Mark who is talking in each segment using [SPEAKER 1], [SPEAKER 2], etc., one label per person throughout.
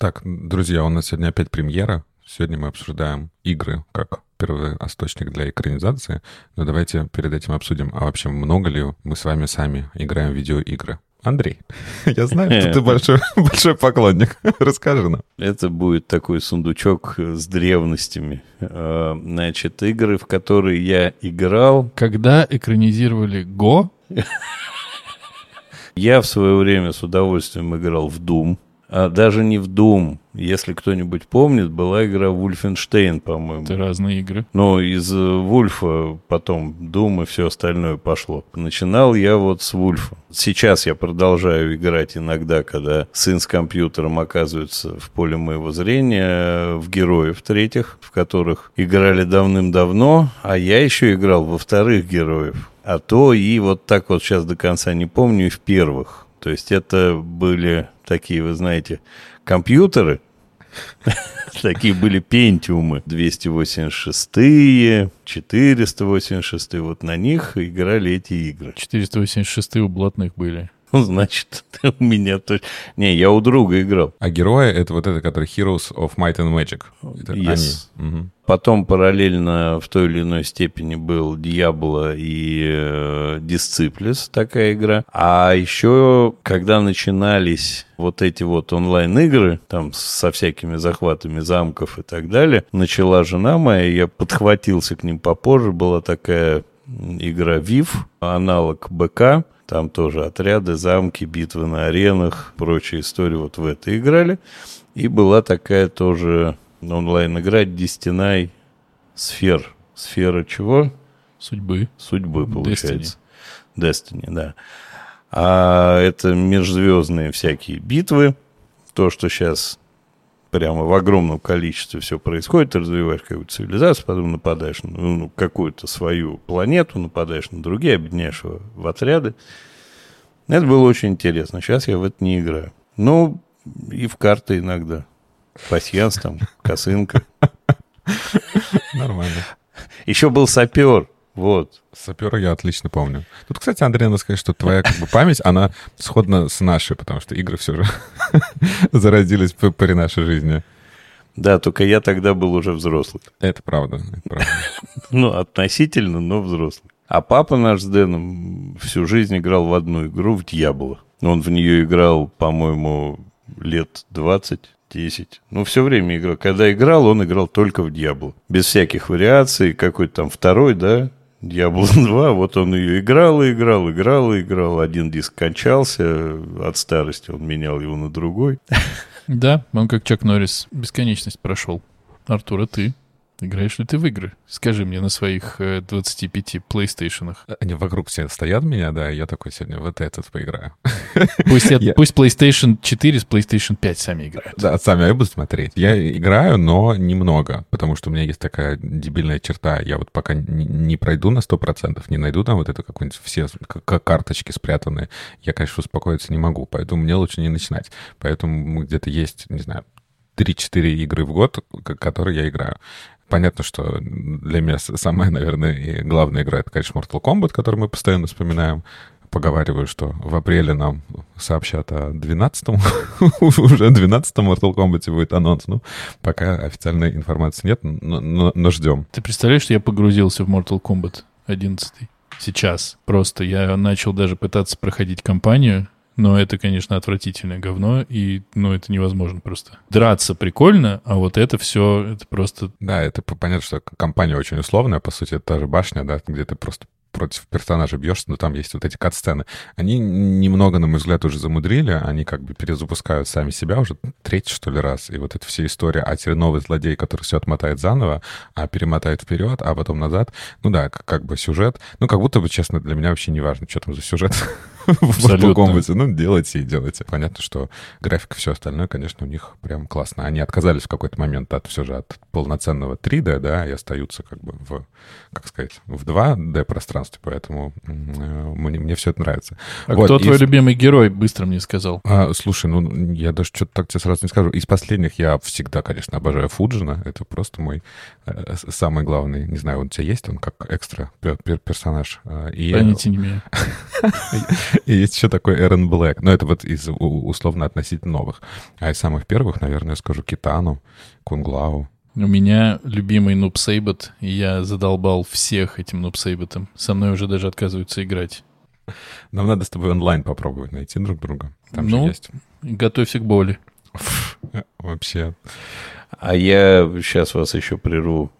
[SPEAKER 1] Так, друзья, у нас сегодня опять премьера. Сегодня мы обсуждаем игры как первый источник для экранизации. Но давайте перед этим обсудим, а вообще много ли мы с вами сами играем в видеоигры? Андрей, я знаю, что ты большой, большой поклонник. Расскажи нам.
[SPEAKER 2] Это будет такой сундучок с древностями. А, значит, игры, в которые я играл.
[SPEAKER 3] Когда экранизировали Го?
[SPEAKER 2] Я в свое время с удовольствием играл в Doom а даже не в Doom. Если кто-нибудь помнит, была игра Wolfenstein, по-моему.
[SPEAKER 3] Это разные игры.
[SPEAKER 2] Но из Вульфа потом Doom и все остальное пошло. Начинал я вот с Вульфа. Сейчас я продолжаю играть иногда, когда сын с компьютером оказывается в поле моего зрения, в героев третьих, в которых играли давным-давно, а я еще играл во вторых героев. А то и вот так вот сейчас до конца не помню, и в первых. То есть это были такие, вы знаете, компьютеры, Такие были пентиумы 286, 486, вот на них играли эти игры.
[SPEAKER 3] 486 у блатных были.
[SPEAKER 2] Значит, у меня то... Не, я у друга играл.
[SPEAKER 1] А герои — это вот это, который Heroes of Might and Magic. Это
[SPEAKER 2] yes. они. Угу. Потом параллельно в той или иной степени был Diablo и э, Disciples, такая игра. А еще, когда начинались вот эти вот онлайн-игры, там со всякими захватами замков и так далее, начала жена моя, я подхватился к ним попозже, была такая игра VIV, аналог БК, там тоже отряды, замки, битвы на аренах, прочие истории вот в это играли. И была такая тоже онлайн-игра Destiny Сфер. Сфера чего?
[SPEAKER 3] Судьбы.
[SPEAKER 2] Судьбы, получается. Destiny, Destiny да. А это межзвездные всякие битвы. То, что сейчас прямо в огромном количестве все происходит, ты развиваешь какую-то цивилизацию, потом нападаешь на ну, какую-то свою планету, нападаешь на другие, объединяешь его в отряды. Это было очень интересно. Сейчас я в это не играю. Ну, и в карты иногда. Пасьянс там, косынка.
[SPEAKER 1] Нормально.
[SPEAKER 2] Еще был сапер. Вот.
[SPEAKER 1] Сапера я отлично помню. Тут, кстати, Андрей, надо сказать, что твоя как бы, память, она сходна с нашей, потому что игры все же зародились при нашей жизни.
[SPEAKER 2] Да, только я тогда был уже взрослый.
[SPEAKER 1] Это правда. Это правда.
[SPEAKER 2] ну, относительно, но взрослый. А папа наш с Дэном всю жизнь играл в одну игру, в Дьявола. Он в нее играл, по-моему, лет 20 10. Ну, все время играл. Когда играл, он играл только в Дьявол. Без всяких вариаций. Какой-то там второй, да, Дьявол 2, вот он ее играл и играл, играл и играл. Один диск кончался от старости, он менял его на другой.
[SPEAKER 3] Да, он как Чак Норрис бесконечность прошел. Артур, а ты? Играешь ли ты в игры? Скажи мне на своих 25 э, PlayStation.
[SPEAKER 1] Они вокруг все стоят меня, да, я такой сегодня вот этот поиграю.
[SPEAKER 3] Пусть, я... пусть PlayStation 4 с PlayStation 5 сами играют.
[SPEAKER 1] Да, сами я буду смотреть. Я играю, но немного, потому что у меня есть такая дебильная черта. Я вот пока не, не пройду на 100%, не найду там вот это какой-нибудь все как карточки спрятанные, я, конечно, успокоиться не могу, поэтому мне лучше не начинать. Поэтому где-то есть, не знаю, 3-4 игры в год, которые я играю. Понятно, что для меня самая, наверное, главная игра — это, конечно, Mortal Kombat, который мы постоянно вспоминаем. Поговариваю, что в апреле нам сообщат о 12-м, уже 12-м Mortal Kombat будет анонс. Ну, пока официальной информации нет, но ждем.
[SPEAKER 3] Ты представляешь, что я погрузился в Mortal Kombat 11 сейчас? Просто я начал даже пытаться проходить кампанию, но это, конечно, отвратительное говно, и, ну, это невозможно просто. Драться прикольно, а вот это все, это просто...
[SPEAKER 1] Да, это понятно, что компания очень условная, по сути, это та же башня, да, где ты просто против персонажа бьешься, но там есть вот эти кат-сцены. Они немного, на мой взгляд, уже замудрили, они как бы перезапускают сами себя уже третий, что ли, раз. И вот эта вся история, а теперь новый злодей, который все отмотает заново, а перемотает вперед, а потом назад. Ну да, как бы сюжет. Ну, как будто бы, честно, для меня вообще не важно, что там за сюжет. в Mortal Kombat. Ну, делайте и делайте. Понятно, что графика, все остальное, конечно, у них прям классно. Они отказались в какой-то момент от все же от полноценного 3D, да, и остаются как бы в, как сказать, в 2D пространстве, поэтому мне, мне все это нравится.
[SPEAKER 3] А вот, кто из... твой любимый герой, быстро мне сказал?
[SPEAKER 1] А, слушай, ну, я даже что-то так тебе сразу не скажу. Из последних я всегда, конечно, обожаю Фуджина. Это просто мой э, самый главный, не знаю, он у тебя есть, он как экстра персонаж.
[SPEAKER 3] А, и... Понятия не имею.
[SPEAKER 1] И есть еще такой Эрен Блэк. Но это вот из условно относительно новых. А из самых первых, наверное, скажу Китану, Кунглау.
[SPEAKER 3] У меня любимый Нуб Сейбот, и я задолбал всех этим Нуб Сейботом. Со мной уже даже отказываются играть.
[SPEAKER 1] Нам надо с тобой онлайн попробовать найти друг друга. Там ну, же есть.
[SPEAKER 3] готовься к боли.
[SPEAKER 1] Вообще.
[SPEAKER 2] А я сейчас вас еще прерву.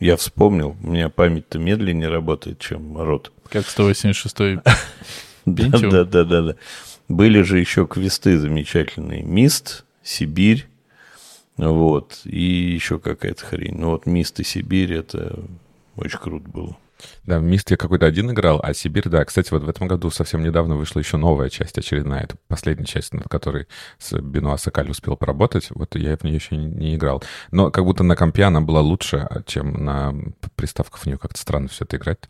[SPEAKER 2] Я вспомнил, у меня память-то медленнее работает, чем рот.
[SPEAKER 3] Как 186-й
[SPEAKER 2] да, да, да, да, да. Были же еще квесты замечательные. Мист, Сибирь, вот, и еще какая-то хрень. Ну вот Мист и Сибирь, это очень круто было.
[SPEAKER 1] Да, Мист я какой-то один играл, а Сибирь, да. Кстати, вот в этом году совсем недавно вышла еще новая часть очередная. Это последняя часть, над которой с Бенуа Сакаль успел поработать. Вот я в нее еще не играл. Но как будто на компе она была лучше, чем на приставках в нее как-то странно все это играть.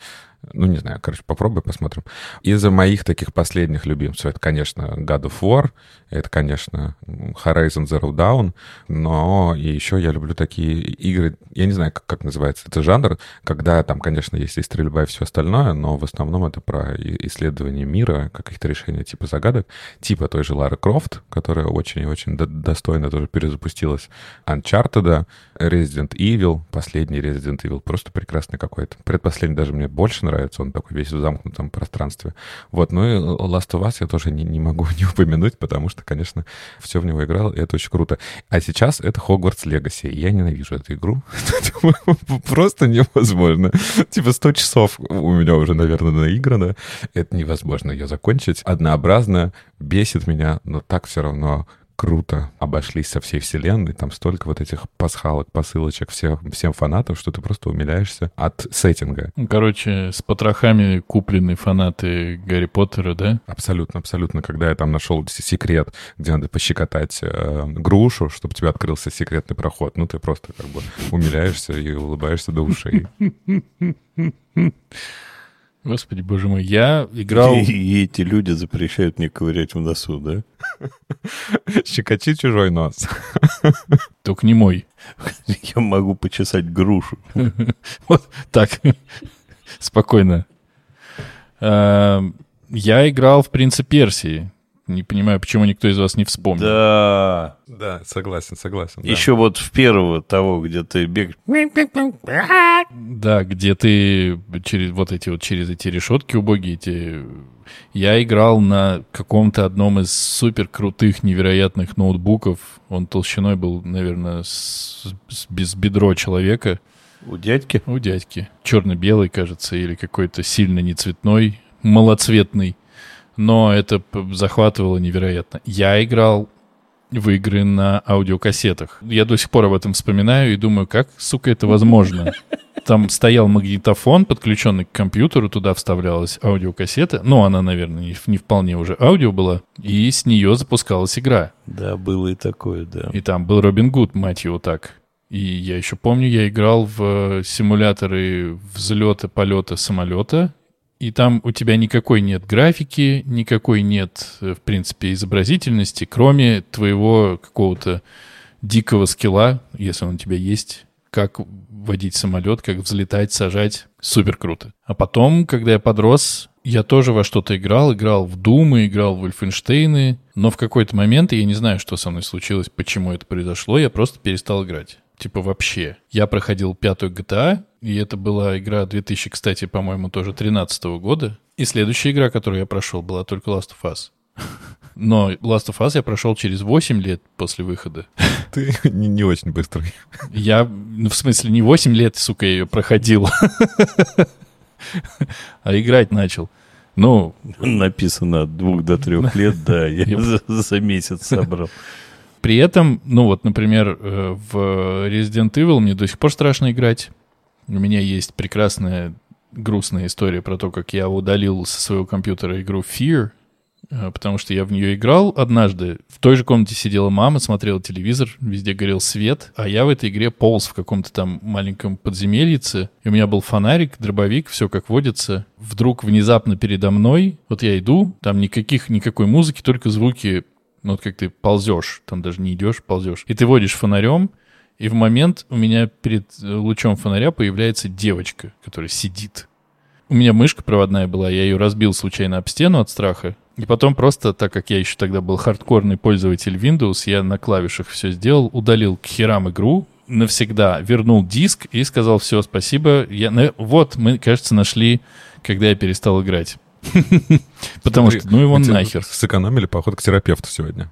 [SPEAKER 1] Ну, не знаю, короче, попробуй, посмотрим. Из моих таких последних любимцев, это, конечно, God of War, это, конечно, Horizon Zero Dawn, но и еще я люблю такие игры, я не знаю, как, как называется это жанр, когда там, конечно, есть и стрельба и все остальное, но в основном это про исследование мира, каких-то решения типа загадок, типа той же Лары Крофт, которая очень и очень достойно тоже перезапустилась, Uncharted, Resident Evil, последний Resident Evil, просто прекрасный какой-то. Предпоследний даже мне больше нравится, он такой весь в замкнутом пространстве. Вот, ну и Last of Us я тоже не, не могу не упомянуть, потому что, конечно, все в него играл, и это очень круто. А сейчас это Hogwarts Legacy. Я ненавижу эту игру. Просто невозможно. Типа 100 часов у меня уже, наверное, наиграно. Это невозможно ее закончить. Однообразно, бесит меня, но так все равно круто обошлись со всей вселенной. Там столько вот этих пасхалок, посылочек всех, всем фанатам, что ты просто умиляешься от сеттинга.
[SPEAKER 3] Короче, с потрохами куплены фанаты Гарри Поттера, да?
[SPEAKER 1] Абсолютно, абсолютно. Когда я там нашел секрет, где надо пощекотать э, грушу, чтобы у тебя открылся секретный проход, ну ты просто как бы умиляешься и улыбаешься до ушей.
[SPEAKER 3] Господи, боже мой, я играл...
[SPEAKER 2] И, и эти люди запрещают мне ковырять в носу, да?
[SPEAKER 1] Щекочи чужой нос.
[SPEAKER 3] Только не мой.
[SPEAKER 2] Я могу почесать грушу.
[SPEAKER 3] Вот так. Спокойно. Эм, я играл в «Принца Персии». Не понимаю, почему никто из вас не вспомнил.
[SPEAKER 2] Да.
[SPEAKER 1] Да, согласен, согласен. Да.
[SPEAKER 2] Еще вот в первого того, где ты бегаешь.
[SPEAKER 3] Да, где ты через вот эти вот через эти решетки убогие эти. Я играл на каком-то одном из супер крутых, невероятных ноутбуков. Он толщиной был, наверное, с, с без бедро человека.
[SPEAKER 2] У дядьки?
[SPEAKER 3] У дядьки. Черно-белый, кажется, или какой-то сильно не цветной, малоцветный но это захватывало невероятно. Я играл в игры на аудиокассетах. Я до сих пор об этом вспоминаю и думаю, как, сука, это возможно? Там стоял магнитофон, подключенный к компьютеру, туда вставлялась аудиокассета. Ну, она, наверное, не, не вполне уже аудио была. И с нее запускалась игра.
[SPEAKER 2] Да, было и такое, да.
[SPEAKER 3] И там был Робин Гуд, мать его так. И я еще помню, я играл в симуляторы взлета, полета самолета и там у тебя никакой нет графики, никакой нет, э, в принципе, изобразительности, кроме твоего какого-то дикого скилла, если он у тебя есть, как водить самолет, как взлетать, сажать. Супер круто. А потом, когда я подрос, я тоже во что-то играл, играл в Думы, играл в Вольфенштейны, но в какой-то момент, я не знаю, что со мной случилось, почему это произошло, я просто перестал играть. Типа вообще. Я проходил пятую GTA, и это была игра 2000, кстати, по-моему, тоже 13 года. И следующая игра, которую я прошел, была только Last of Us. Но Last of Us я прошел через 8 лет после выхода.
[SPEAKER 1] Ты не, не очень быстрый.
[SPEAKER 3] Я, ну, в смысле, не 8 лет, сука, я ее проходил, а играть начал. Ну,
[SPEAKER 2] написано от двух до трех лет, да, я за месяц собрал.
[SPEAKER 3] При этом, ну вот, например, э, в Resident Evil мне до сих пор страшно играть. У меня есть прекрасная грустная история про то, как я удалил со своего компьютера игру Fear, э, потому что я в нее играл однажды. В той же комнате сидела мама, смотрела телевизор, везде горел свет, а я в этой игре полз в каком-то там маленьком подземельице, и у меня был фонарик, дробовик, все как водится. Вдруг внезапно передо мной, вот я иду, там никаких, никакой музыки, только звуки ну, вот как ты ползешь, там даже не идешь, ползешь. И ты водишь фонарем, и в момент у меня перед э, лучом фонаря появляется девочка, которая сидит. У меня мышка проводная была, я ее разбил случайно об стену от страха. И потом просто, так как я еще тогда был хардкорный пользователь Windows, я на клавишах все сделал, удалил к херам игру, навсегда вернул диск и сказал, все, спасибо. Я, вот, мы, кажется, нашли, когда я перестал играть. Потому что, ну его нахер.
[SPEAKER 1] Сэкономили поход к терапевту сегодня.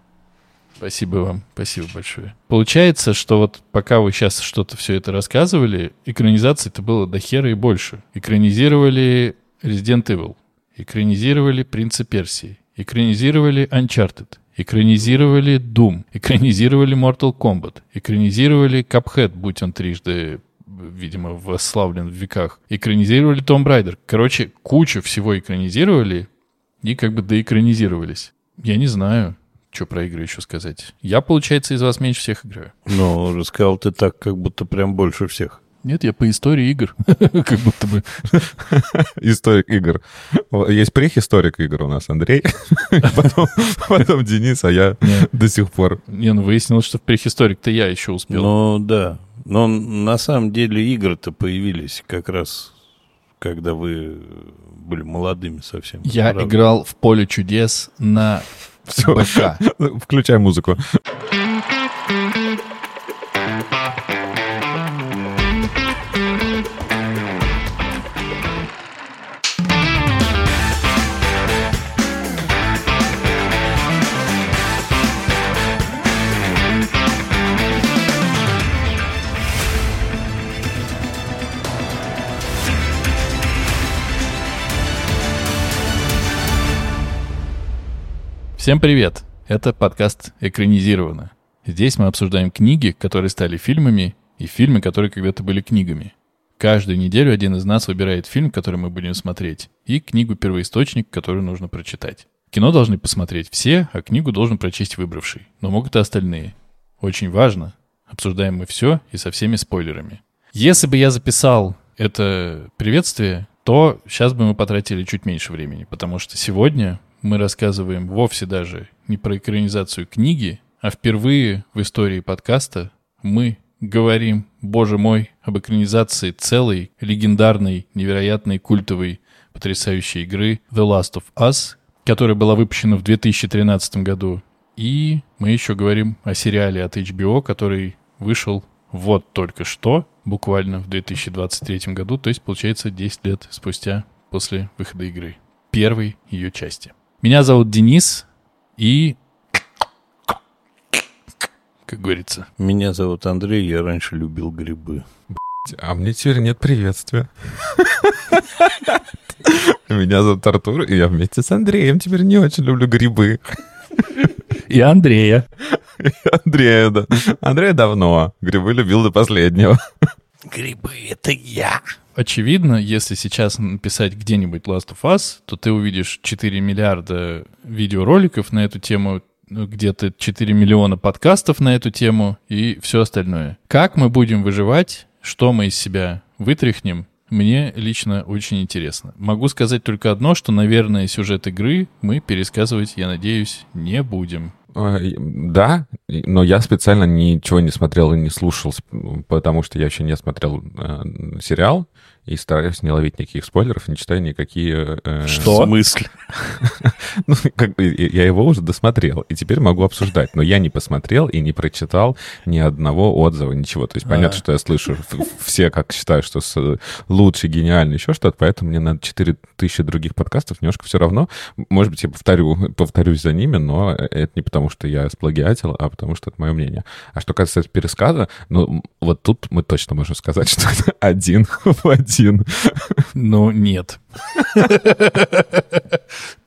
[SPEAKER 3] Спасибо вам, спасибо большое. Получается, что вот пока вы сейчас что-то все это рассказывали, экранизаций-то было до хера и больше. Экранизировали Resident Evil, экранизировали Принца Персии, экранизировали Uncharted, экранизировали Doom, экранизировали Mortal Kombat, экранизировали Cuphead, будь он трижды видимо, восславлен в веках. Экранизировали Том Брайдер. Короче, кучу всего экранизировали и как бы доэкранизировались. Я не знаю, что про игры еще сказать. Я, получается, из вас меньше всех играю.
[SPEAKER 2] Ну, рассказал ты так, как будто прям больше всех.
[SPEAKER 3] Нет, я по истории игр. Как будто бы.
[SPEAKER 1] Историк игр. Есть прихисторик игр у нас, Андрей. Потом, Денис, а я до сих пор.
[SPEAKER 3] Не, ну выяснилось, что в прихисторик-то я еще успел.
[SPEAKER 2] Ну да. Но на самом деле игры-то появились как раз, когда вы были молодыми совсем.
[SPEAKER 3] Я правда. играл в поле чудес на. БК.
[SPEAKER 1] Включай музыку.
[SPEAKER 3] Всем привет! Это подкаст «Экранизировано». Здесь мы обсуждаем книги, которые стали фильмами, и фильмы, которые когда-то были книгами. Каждую неделю один из нас выбирает фильм, который мы будем смотреть, и книгу-первоисточник, которую нужно прочитать. Кино должны посмотреть все, а книгу должен прочесть выбравший, но могут и остальные. Очень важно, обсуждаем мы все и со всеми спойлерами. Если бы я записал это приветствие, то сейчас бы мы потратили чуть меньше времени, потому что сегодня мы рассказываем вовсе даже не про экранизацию книги, а впервые в истории подкаста мы говорим, боже мой, об экранизации целой, легендарной, невероятной, культовой, потрясающей игры The Last of Us, которая была выпущена в 2013 году. И мы еще говорим о сериале от HBO, который вышел вот только что, буквально в 2023 году, то есть получается 10 лет спустя после выхода игры, первой ее части. Меня зовут Денис, и... Как говорится.
[SPEAKER 2] Меня зовут Андрей, я раньше любил грибы.
[SPEAKER 1] А мне теперь нет приветствия. Меня зовут Артур, и я вместе с Андреем теперь не очень люблю грибы.
[SPEAKER 3] И Андрея.
[SPEAKER 1] И Андрея, да. Андрея давно. Грибы любил до последнего.
[SPEAKER 2] Грибы — это я.
[SPEAKER 3] Очевидно, если сейчас написать где-нибудь Last of Us, то ты увидишь 4 миллиарда видеороликов на эту тему, где-то 4 миллиона подкастов на эту тему и все остальное. Как мы будем выживать, что мы из себя вытряхнем, мне лично очень интересно. Могу сказать только одно, что, наверное, сюжет игры мы пересказывать, я надеюсь, не будем.
[SPEAKER 1] А, да, но я специально ничего не смотрел и не слушал, потому что я еще не смотрел э, сериал и стараюсь не ловить никаких спойлеров, не читаю никакие...
[SPEAKER 3] Э, Что?
[SPEAKER 2] В смысле?
[SPEAKER 1] ну, как бы я его уже досмотрел, и теперь могу обсуждать. Но я не посмотрел и не прочитал ни одного отзыва, ничего. То есть понятно, а. что я слышу все, как считаю, что лучше, гениально, еще что-то, поэтому мне надо 4000 других подкастов, немножко все равно. Может быть, я повторю, повторюсь за ними, но это не потому, что я сплагиатил, а потому что это мое мнение. А что касается пересказа, ну, вот тут мы точно можем сказать, что это один в один.
[SPEAKER 3] Ну, нет.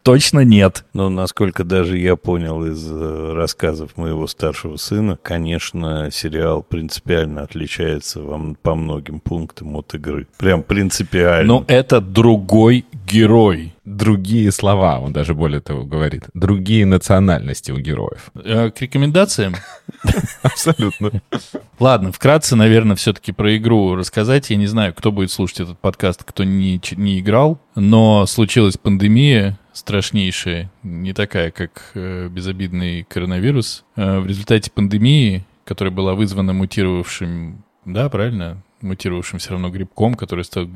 [SPEAKER 3] Точно нет.
[SPEAKER 2] Но насколько даже я понял из э, рассказов моего старшего сына, конечно, сериал принципиально отличается вам по многим пунктам от игры. Прям принципиально.
[SPEAKER 3] Но это другой герой.
[SPEAKER 1] Другие слова, он даже более того говорит. Другие национальности у героев.
[SPEAKER 3] Э, к рекомендациям?
[SPEAKER 1] Абсолютно.
[SPEAKER 3] Ладно, вкратце, наверное, все-таки про игру рассказать. Я не знаю, кто будет слушать этот подкаст, кто не, не играл, но случилась пандемия, страшнейшая, не такая, как э, безобидный коронавирус. Э, в результате пандемии, которая была вызвана мутировавшим, да, правильно, мутировавшим все равно грибком, который стал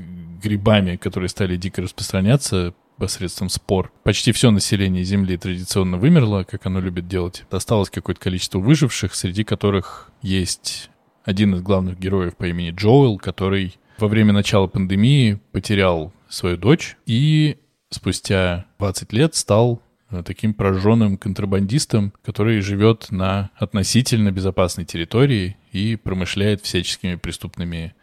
[SPEAKER 3] грибами, которые стали дико распространяться посредством спор. Почти все население Земли традиционно вымерло, как оно любит делать. Осталось какое-то количество выживших, среди которых есть один из главных героев по имени Джоэл, который во время начала пандемии потерял свою дочь и спустя 20 лет стал э, таким прожженным контрабандистом, который живет на относительно безопасной территории и промышляет всяческими преступными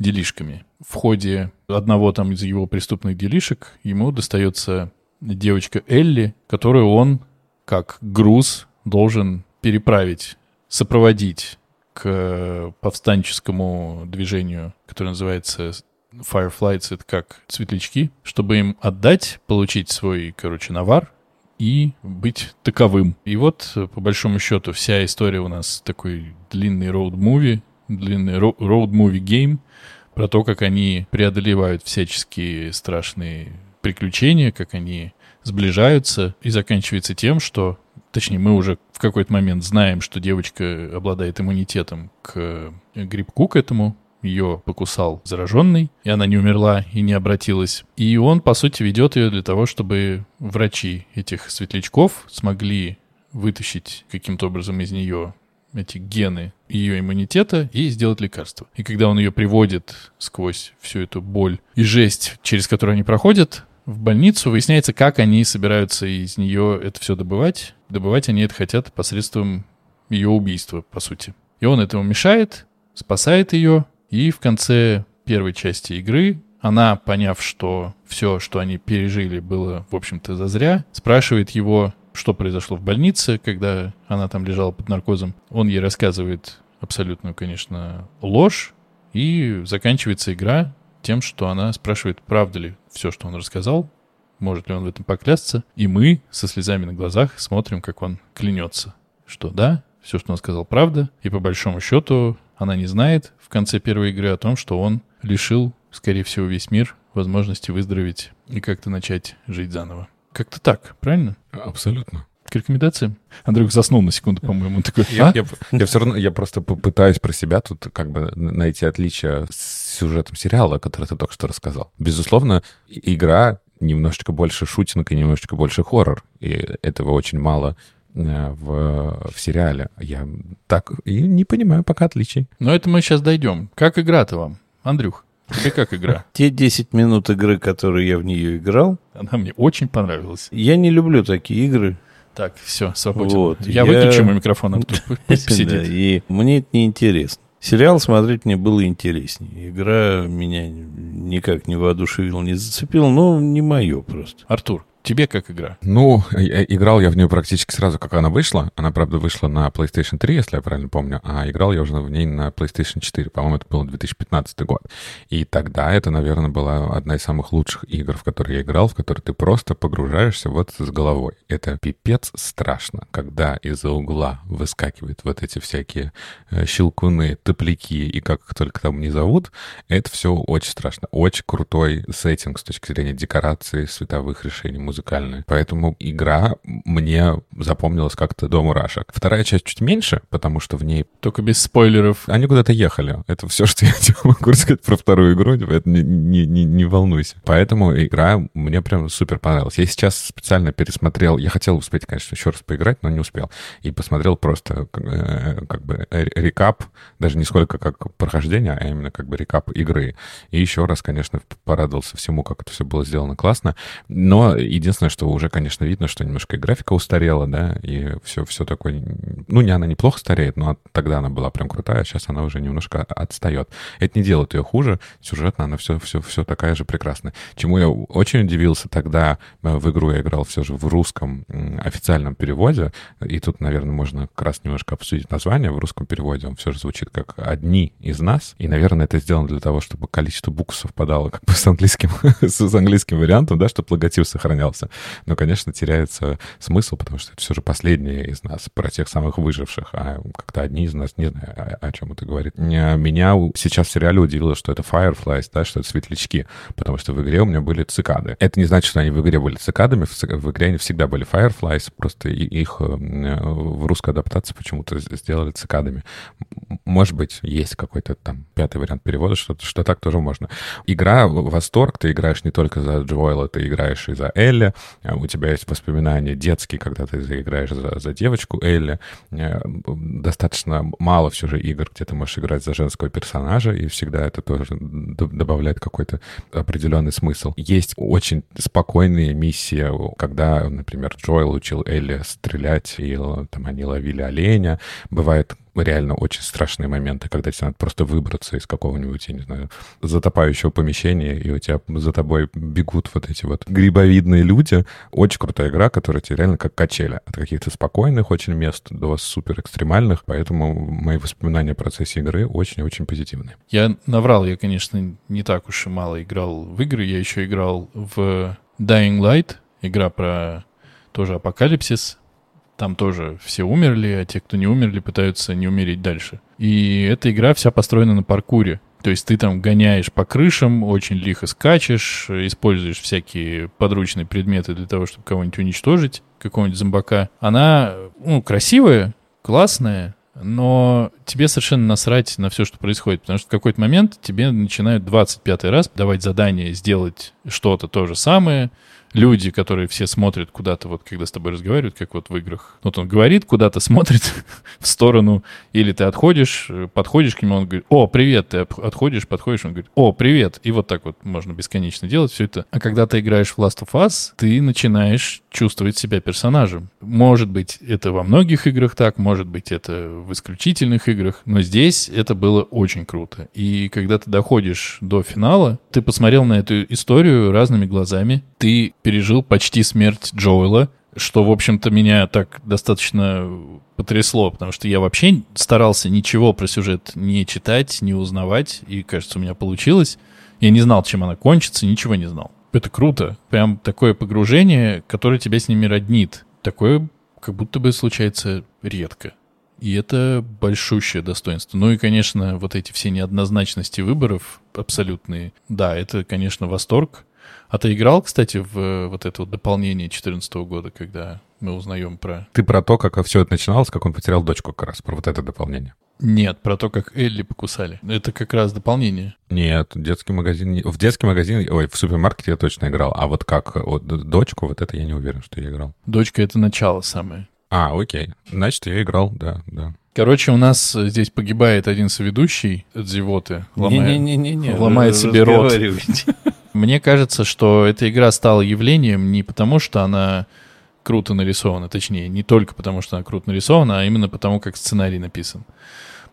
[SPEAKER 3] делишками. В ходе одного там из его преступных делишек ему достается девочка Элли, которую он как груз должен переправить, сопроводить к повстанческому движению, которое называется Fireflies, это как светлячки, чтобы им отдать, получить свой, короче, навар и быть таковым. И вот, по большому счету, вся история у нас такой длинный роуд-муви, длинный роуд-муви game, про то, как они преодолевают всяческие страшные приключения, как они сближаются, и заканчивается тем, что, точнее, мы уже в какой-то момент знаем, что девочка обладает иммунитетом к грибку к этому, ее покусал зараженный, и она не умерла и не обратилась. И он, по сути, ведет ее для того, чтобы врачи этих светлячков смогли вытащить каким-то образом из нее эти гены ее иммунитета и сделать лекарство. И когда он ее приводит сквозь всю эту боль и жесть, через которую они проходят, в больницу, выясняется, как они собираются из нее это все добывать. Добывать они это хотят посредством ее убийства, по сути. И он этому мешает, спасает ее, и в конце первой части игры она, поняв, что все, что они пережили, было, в общем-то, зазря, спрашивает его, что произошло в больнице, когда она там лежала под наркозом. Он ей рассказывает абсолютную, конечно, ложь, и заканчивается игра тем, что она спрашивает, правда ли все, что он рассказал, может ли он в этом поклясться, и мы со слезами на глазах смотрим, как он клянется, что да, все, что он сказал, правда, и по большому счету она не знает в конце первой игры о том, что он лишил, скорее всего, весь мир возможности выздороветь и как-то начать жить заново. Как-то так, правильно?
[SPEAKER 1] Абсолютно.
[SPEAKER 3] К рекомендациям. Андрюх заснул на секунду, по-моему. Такой,
[SPEAKER 1] я,
[SPEAKER 3] а?
[SPEAKER 1] я, я все равно, я просто попытаюсь про себя тут как бы найти отличия с сюжетом сериала, который ты только что рассказал. Безусловно, игра немножечко больше шутинг и немножечко больше хоррор. И этого очень мало э, в, в сериале. Я так и не понимаю пока отличий.
[SPEAKER 3] Но это мы сейчас дойдем. Как игра-то вам, Андрюх? Тебе как игра?
[SPEAKER 2] Те 10 минут игры, которые я в нее играл...
[SPEAKER 3] Она мне очень понравилась.
[SPEAKER 2] Я не люблю такие игры.
[SPEAKER 3] Так, все, свободен. Вот, я, я выключу мой микрофон, а. Да,
[SPEAKER 2] и мне это не интересно. Сериал смотреть мне было интереснее. Игра меня никак не воодушевила, не зацепила, но не мое просто.
[SPEAKER 3] Артур, Тебе как игра?
[SPEAKER 1] Ну, играл я в нее практически сразу, как она вышла. Она, правда, вышла на PlayStation 3, если я правильно помню, а играл я уже в ней на PlayStation 4. По-моему, это был 2015 год. И тогда это, наверное, была одна из самых лучших игр, в которые я играл, в которые ты просто погружаешься вот с головой. Это пипец страшно, когда из-за угла выскакивают вот эти всякие э, щелкуны, топляки и как их только там не зовут. Это все очень страшно. Очень крутой сеттинг с точки зрения декорации, световых решений, музыкальная. Поэтому игра мне запомнилась как-то до мурашек. Вторая часть чуть меньше, потому что в ней...
[SPEAKER 3] Только без спойлеров.
[SPEAKER 1] Они куда-то ехали. Это все, что я тебе могу рассказать про вторую игру. Это не, не, не, не волнуйся. Поэтому игра мне прям супер понравилась. Я сейчас специально пересмотрел... Я хотел успеть, конечно, еще раз поиграть, но не успел. И посмотрел просто э, как бы рекап, даже не сколько как прохождение, а именно как бы рекап игры. И еще раз, конечно, порадовался всему, как это все было сделано классно. Но Единственное, что уже, конечно, видно, что немножко и графика устарела, да, и все, все такое... Ну, не она неплохо стареет, но тогда она была прям крутая, а сейчас она уже немножко отстает. Это не делает ее хуже, сюжетно она все, все, все такая же прекрасная. Чему я очень удивился тогда, э, в игру я играл все же в русском официальном переводе, и тут, наверное, можно как раз немножко обсудить название. В русском переводе он все же звучит как «одни из нас», и, наверное, это сделано для того, чтобы количество букв совпадало как бы с английским, с английским вариантом, да, чтобы логотип сохранялся сохранялся. Но, конечно, теряется смысл, потому что это все же последние из нас, про тех самых выживших, а как-то одни из нас, не знаю, о, о чем это говорит. Меня сейчас в сериале удивило, что это Fireflies, да, что это светлячки, потому что в игре у меня были цикады. Это не значит, что они в игре были цикадами, в игре они всегда были Fireflies, просто их э, в русской адаптации почему-то сделали цикадами. может быть, есть какой-то там пятый вариант перевода, что, что так тоже можно. Игра «Восторг», ты играешь не только за Джоэла, ты играешь и за Элли. А у тебя есть воспоминания детские, когда ты играешь за, за девочку Элли. Э, достаточно мало все же игр, где ты можешь играть за женского персонажа, и всегда это тоже добавляет какой-то определенный смысл. Есть очень спокойные миссии, когда, например, Джоэл учил Элли стрелять, и там они ловили оленя. Бывает реально очень страшные моменты, когда тебе надо просто выбраться из какого-нибудь, я не знаю, затопающего помещения, и у тебя за тобой бегут вот эти вот грибовидные люди. Очень крутая игра, которая тебе реально как качели. От каких-то спокойных очень мест до супер экстремальных, поэтому мои воспоминания о процессе игры очень-очень позитивные.
[SPEAKER 3] Я наврал, я, конечно, не так уж и мало играл в игры, я еще играл в Dying Light, игра про тоже апокалипсис, там тоже все умерли, а те, кто не умерли, пытаются не умереть дальше. И эта игра вся построена на паркуре. То есть ты там гоняешь по крышам, очень лихо скачешь, используешь всякие подручные предметы для того, чтобы кого-нибудь уничтожить, какого-нибудь зомбака. Она, ну, красивая, классная, но тебе совершенно насрать на все, что происходит, потому что в какой-то момент тебе начинают 25 раз давать задание сделать что-то то же самое, люди, которые все смотрят куда-то, вот когда с тобой разговаривают, как вот в играх. Вот он говорит, куда-то смотрит в сторону, или ты отходишь, подходишь к нему, он говорит, о, привет, ты отходишь, подходишь, он говорит, о, привет. И вот так вот можно бесконечно делать все это. А когда ты играешь в Last of Us, ты начинаешь чувствовать себя персонажем. Может быть, это во многих играх так, может быть, это в исключительных играх, но здесь это было очень круто. И когда ты доходишь до финала, ты посмотрел на эту историю разными глазами, ты пережил почти смерть Джоэла, что, в общем-то, меня так достаточно потрясло, потому что я вообще старался ничего про сюжет не читать, не узнавать, и, кажется, у меня получилось. Я не знал, чем она кончится, ничего не знал. Это круто. Прям такое погружение, которое тебя с ними роднит. Такое как будто бы случается редко. И это большущее достоинство. Ну и, конечно, вот эти все неоднозначности выборов абсолютные. Да, это, конечно, восторг. А ты играл, кстати, в э, вот это вот дополнение 2014 года, когда мы узнаем про...
[SPEAKER 1] Ты про то, как все это начиналось, как он потерял дочку как раз, про вот это дополнение.
[SPEAKER 3] Нет, про то, как Элли покусали. Это как раз дополнение.
[SPEAKER 1] Нет, детский магазин... В детский магазин, ой, в супермаркете я точно играл, а вот как вот, дочку, вот это я не уверен, что я играл.
[SPEAKER 3] Дочка — это начало самое.
[SPEAKER 1] А, окей. Значит, я играл, да, да.
[SPEAKER 3] Короче, у нас здесь погибает один соведущий от зевоты.
[SPEAKER 2] Ломает, не, не, не, не,
[SPEAKER 3] ломает себе рот. Мне кажется, что эта игра стала явлением не потому, что она круто нарисована, точнее, не только потому, что она круто нарисована, а именно потому, как сценарий написан.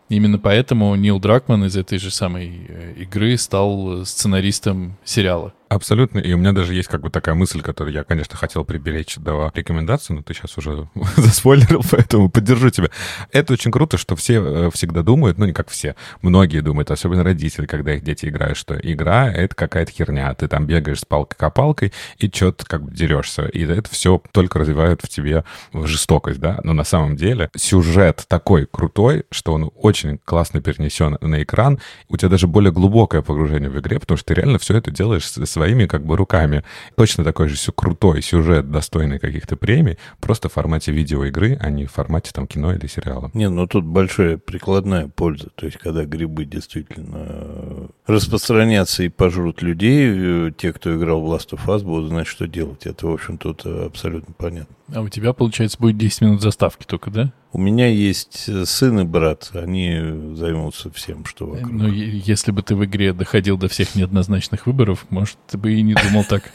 [SPEAKER 3] Именно поэтому Нил Дракман из этой же самой э, игры стал сценаристом сериала.
[SPEAKER 1] Абсолютно. И у меня даже есть как бы такая мысль, которую я, конечно, хотел приберечь до рекомендации, но ты сейчас уже заспойлерил, поэтому поддержу тебя. Это очень круто, что все э, всегда думают, ну не как все, многие думают, особенно родители, когда их дети играют, что игра — это какая-то херня. Ты там бегаешь с палкой-копалкой и что-то как бы дерешься. И это все только развивает в тебе жестокость, да? Но на самом деле сюжет такой крутой, что он очень классно перенесен на экран. У тебя даже более глубокое погружение в игре, потому что ты реально все это делаешь с своими как бы руками. Точно такой же все крутой сюжет, достойный каких-то премий, просто в формате видеоигры, а не в формате там кино или сериала.
[SPEAKER 2] Не, ну тут большая прикладная польза. То есть, когда грибы действительно распространятся и пожрут людей, те, кто играл в Last of Us, будут знать, что делать. Это, в общем, тут абсолютно понятно.
[SPEAKER 3] А у тебя, получается, будет 10 минут заставки только, да?
[SPEAKER 2] У меня есть сын и брат, они займутся всем, что вокруг.
[SPEAKER 3] Ну, если бы ты в игре доходил до всех неоднозначных выборов, может, ты бы и не думал так.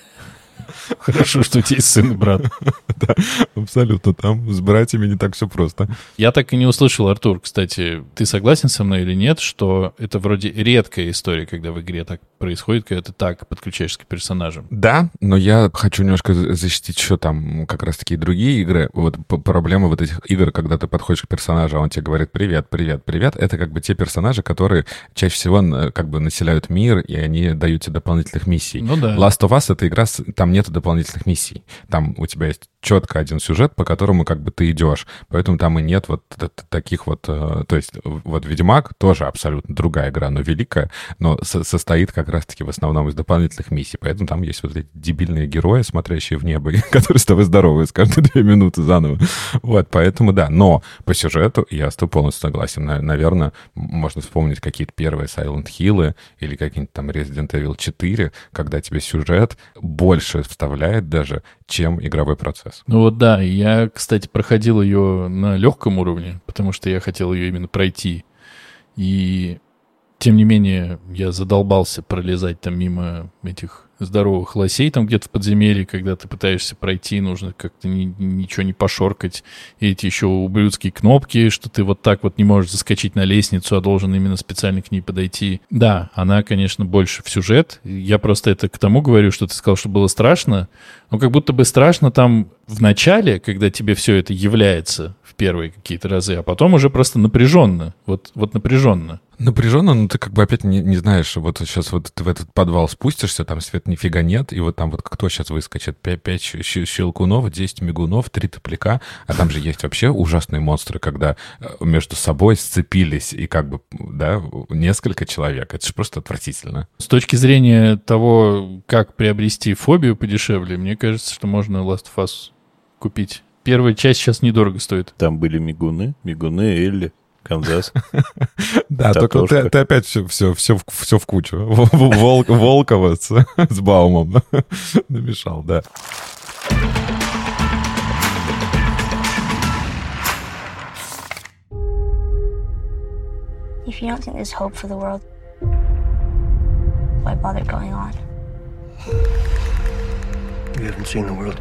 [SPEAKER 3] Хорошо, что у тебя есть сын и брат.
[SPEAKER 1] Да, абсолютно. Там с братьями не так все просто.
[SPEAKER 3] Я так и не услышал, Артур, кстати, ты согласен со мной или нет, что это вроде редкая история, когда в игре так происходит, когда ты так подключаешься к персонажам?
[SPEAKER 1] Да, но я хочу немножко защитить еще там как раз-таки другие игры. Вот проблема вот этих игр, когда ты подходишь к персонажу, а он тебе говорит «Привет, привет, привет», это как бы те персонажи, которые чаще всего как бы населяют мир, и они дают тебе дополнительных миссий.
[SPEAKER 3] Ну да.
[SPEAKER 1] Last of Us — это игра, там нету дополнительных миссий. Там у тебя есть четко один сюжет, по которому как бы ты идешь. Поэтому там и нет вот таких вот... Э, то есть вот «Ведьмак» тоже абсолютно другая игра, но великая, но со состоит как раз-таки в основном из дополнительных миссий. Поэтому там есть вот эти дебильные герои, смотрящие в небо, которые с тобой здороваются каждые две минуты заново. Вот, поэтому да. Но по сюжету я с тобой полностью согласен. Наверное, можно вспомнить какие-то первые Silent Hill или какие-нибудь там Resident Evil 4, когда тебе сюжет больше вставляет даже, чем игровой процесс.
[SPEAKER 3] Ну вот да, я, кстати, проходил ее на легком уровне, потому что я хотел ее именно пройти. И тем не менее, я задолбался пролезать там мимо этих здоровых лосей там где-то в подземелье, когда ты пытаешься пройти, нужно как-то ни, ничего не пошоркать. И эти еще ублюдские кнопки, что ты вот так вот не можешь заскочить на лестницу, а должен именно специально к ней подойти. Да, она, конечно, больше в сюжет. Я просто это к тому говорю, что ты сказал, что было страшно. Но как будто бы страшно там в начале, когда тебе все это является в первые какие-то разы, а потом уже просто напряженно. Вот, вот напряженно.
[SPEAKER 1] Напряженно, но ты как бы опять не, не знаешь, вот сейчас вот ты в этот подвал спустишься, там свет нифига нет, и вот там вот кто сейчас выскочит? 5, 5 щелкунов, 10 мигунов, 3 топляка, а там же есть вообще ужасные монстры, когда э, между собой сцепились, и как бы, да, несколько человек. Это же просто отвратительно.
[SPEAKER 3] С точки зрения того, как приобрести фобию подешевле, мне кажется, что можно Last of Us купить. Первая часть сейчас недорого стоит.
[SPEAKER 2] Там были мигуны, мигуны Элли. Канзас.
[SPEAKER 1] Да, только ты, ты опять все, все, все, все в кучу. Волк, Волкова с, с Баумом намешал, да. If you don't think there's hope for the world, why bother going on? You haven't seen the world,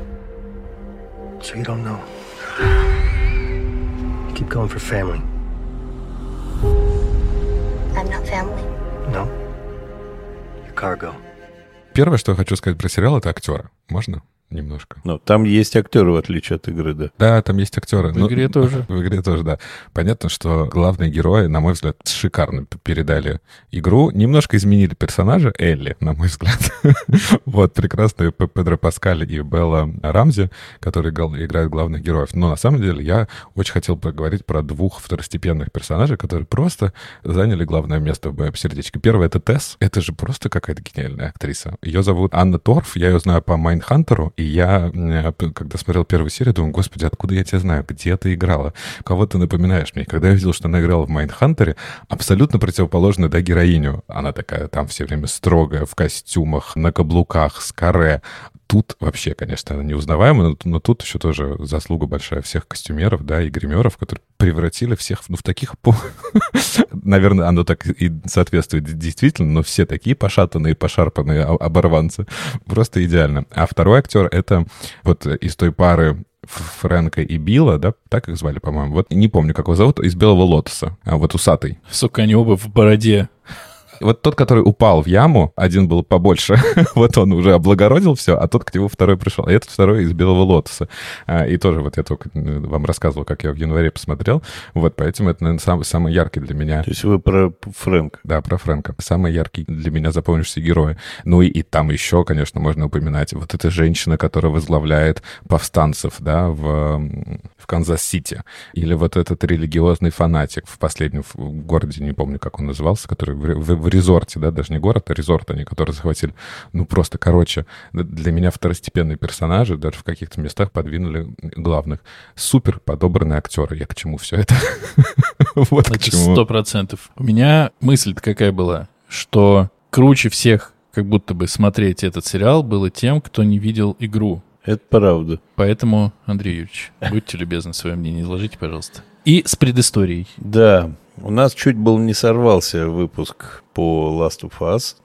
[SPEAKER 1] so you don't know. Keep going for family. Первое, что я хочу сказать про сериал, это актеры. Можно? Немножко.
[SPEAKER 2] Но там есть актеры, в отличие от игры, да?
[SPEAKER 1] Да, там есть актеры.
[SPEAKER 3] В ну, игре тоже.
[SPEAKER 1] В игре тоже, да. Понятно, что главные герои, на мой взгляд, шикарно передали игру. Немножко изменили персонажа Элли, на мой взгляд. вот, прекрасные Педро Паскаль и Белла Рамзи, которые играют главных героев. Но на самом деле я очень хотел поговорить про двух второстепенных персонажей, которые просто заняли главное место в моем сердечке. Первый — это Тесс. Это же просто какая-то гениальная актриса. Ее зовут Анна Торф. Я ее знаю по Майндхантеру. И я, э, когда смотрел первую серию, думаю, господи, откуда я тебя знаю? Где ты играла? Кого ты напоминаешь мне? Когда я видел, что она играла в Майндхантере, абсолютно противоположную, да, героиню. Она такая там все время строгая, в костюмах, на каблуках, с каре тут вообще, конечно, она неузнаваема, но, но тут еще тоже заслуга большая всех костюмеров, да, и гримеров, которые превратили всех, ну, в таких... Наверное, оно так и соответствует действительно, но все такие пошатанные, пошарпанные оборванцы. Просто идеально. А второй актер — это вот из той пары Фрэнка и Билла, да, так их звали, по-моему. Вот не помню, как его зовут, из Белого Лотоса, а вот усатый.
[SPEAKER 3] Сука, они оба в бороде.
[SPEAKER 1] Вот тот, который упал в яму, один был побольше, вот он уже облагородил все, а тот к нему второй пришел. И этот второй из Белого Лотоса. А, и тоже вот я только э, вам рассказывал, как я в январе посмотрел. Вот, поэтому это, наверное, самый, самый яркий для меня.
[SPEAKER 2] То есть вы про Фрэнка?
[SPEAKER 1] Да, про Фрэнка. Самый яркий для меня запомнившийся герой. Ну и, и там еще, конечно, можно упоминать вот эта женщина, которая возглавляет повстанцев, да, в, в Канзас-Сити. Или вот этот религиозный фанатик в последнем в городе, не помню, как он назывался, который в, в, в резорте, да, даже не город, а резорт они, которые захватили. Ну, просто, короче, для меня второстепенные персонажи даже в каких-то местах подвинули главных. Супер подобранные актеры. Я к чему все это?
[SPEAKER 3] Вот к чему. Сто процентов. У меня мысль какая была, что круче всех как будто бы смотреть этот сериал было тем, кто не видел игру.
[SPEAKER 2] Это правда.
[SPEAKER 3] Поэтому, Андрей Юрьевич, будьте любезны, свое мнение изложите, пожалуйста. И с предысторией.
[SPEAKER 2] Да, у нас чуть был не сорвался выпуск по Last of Us,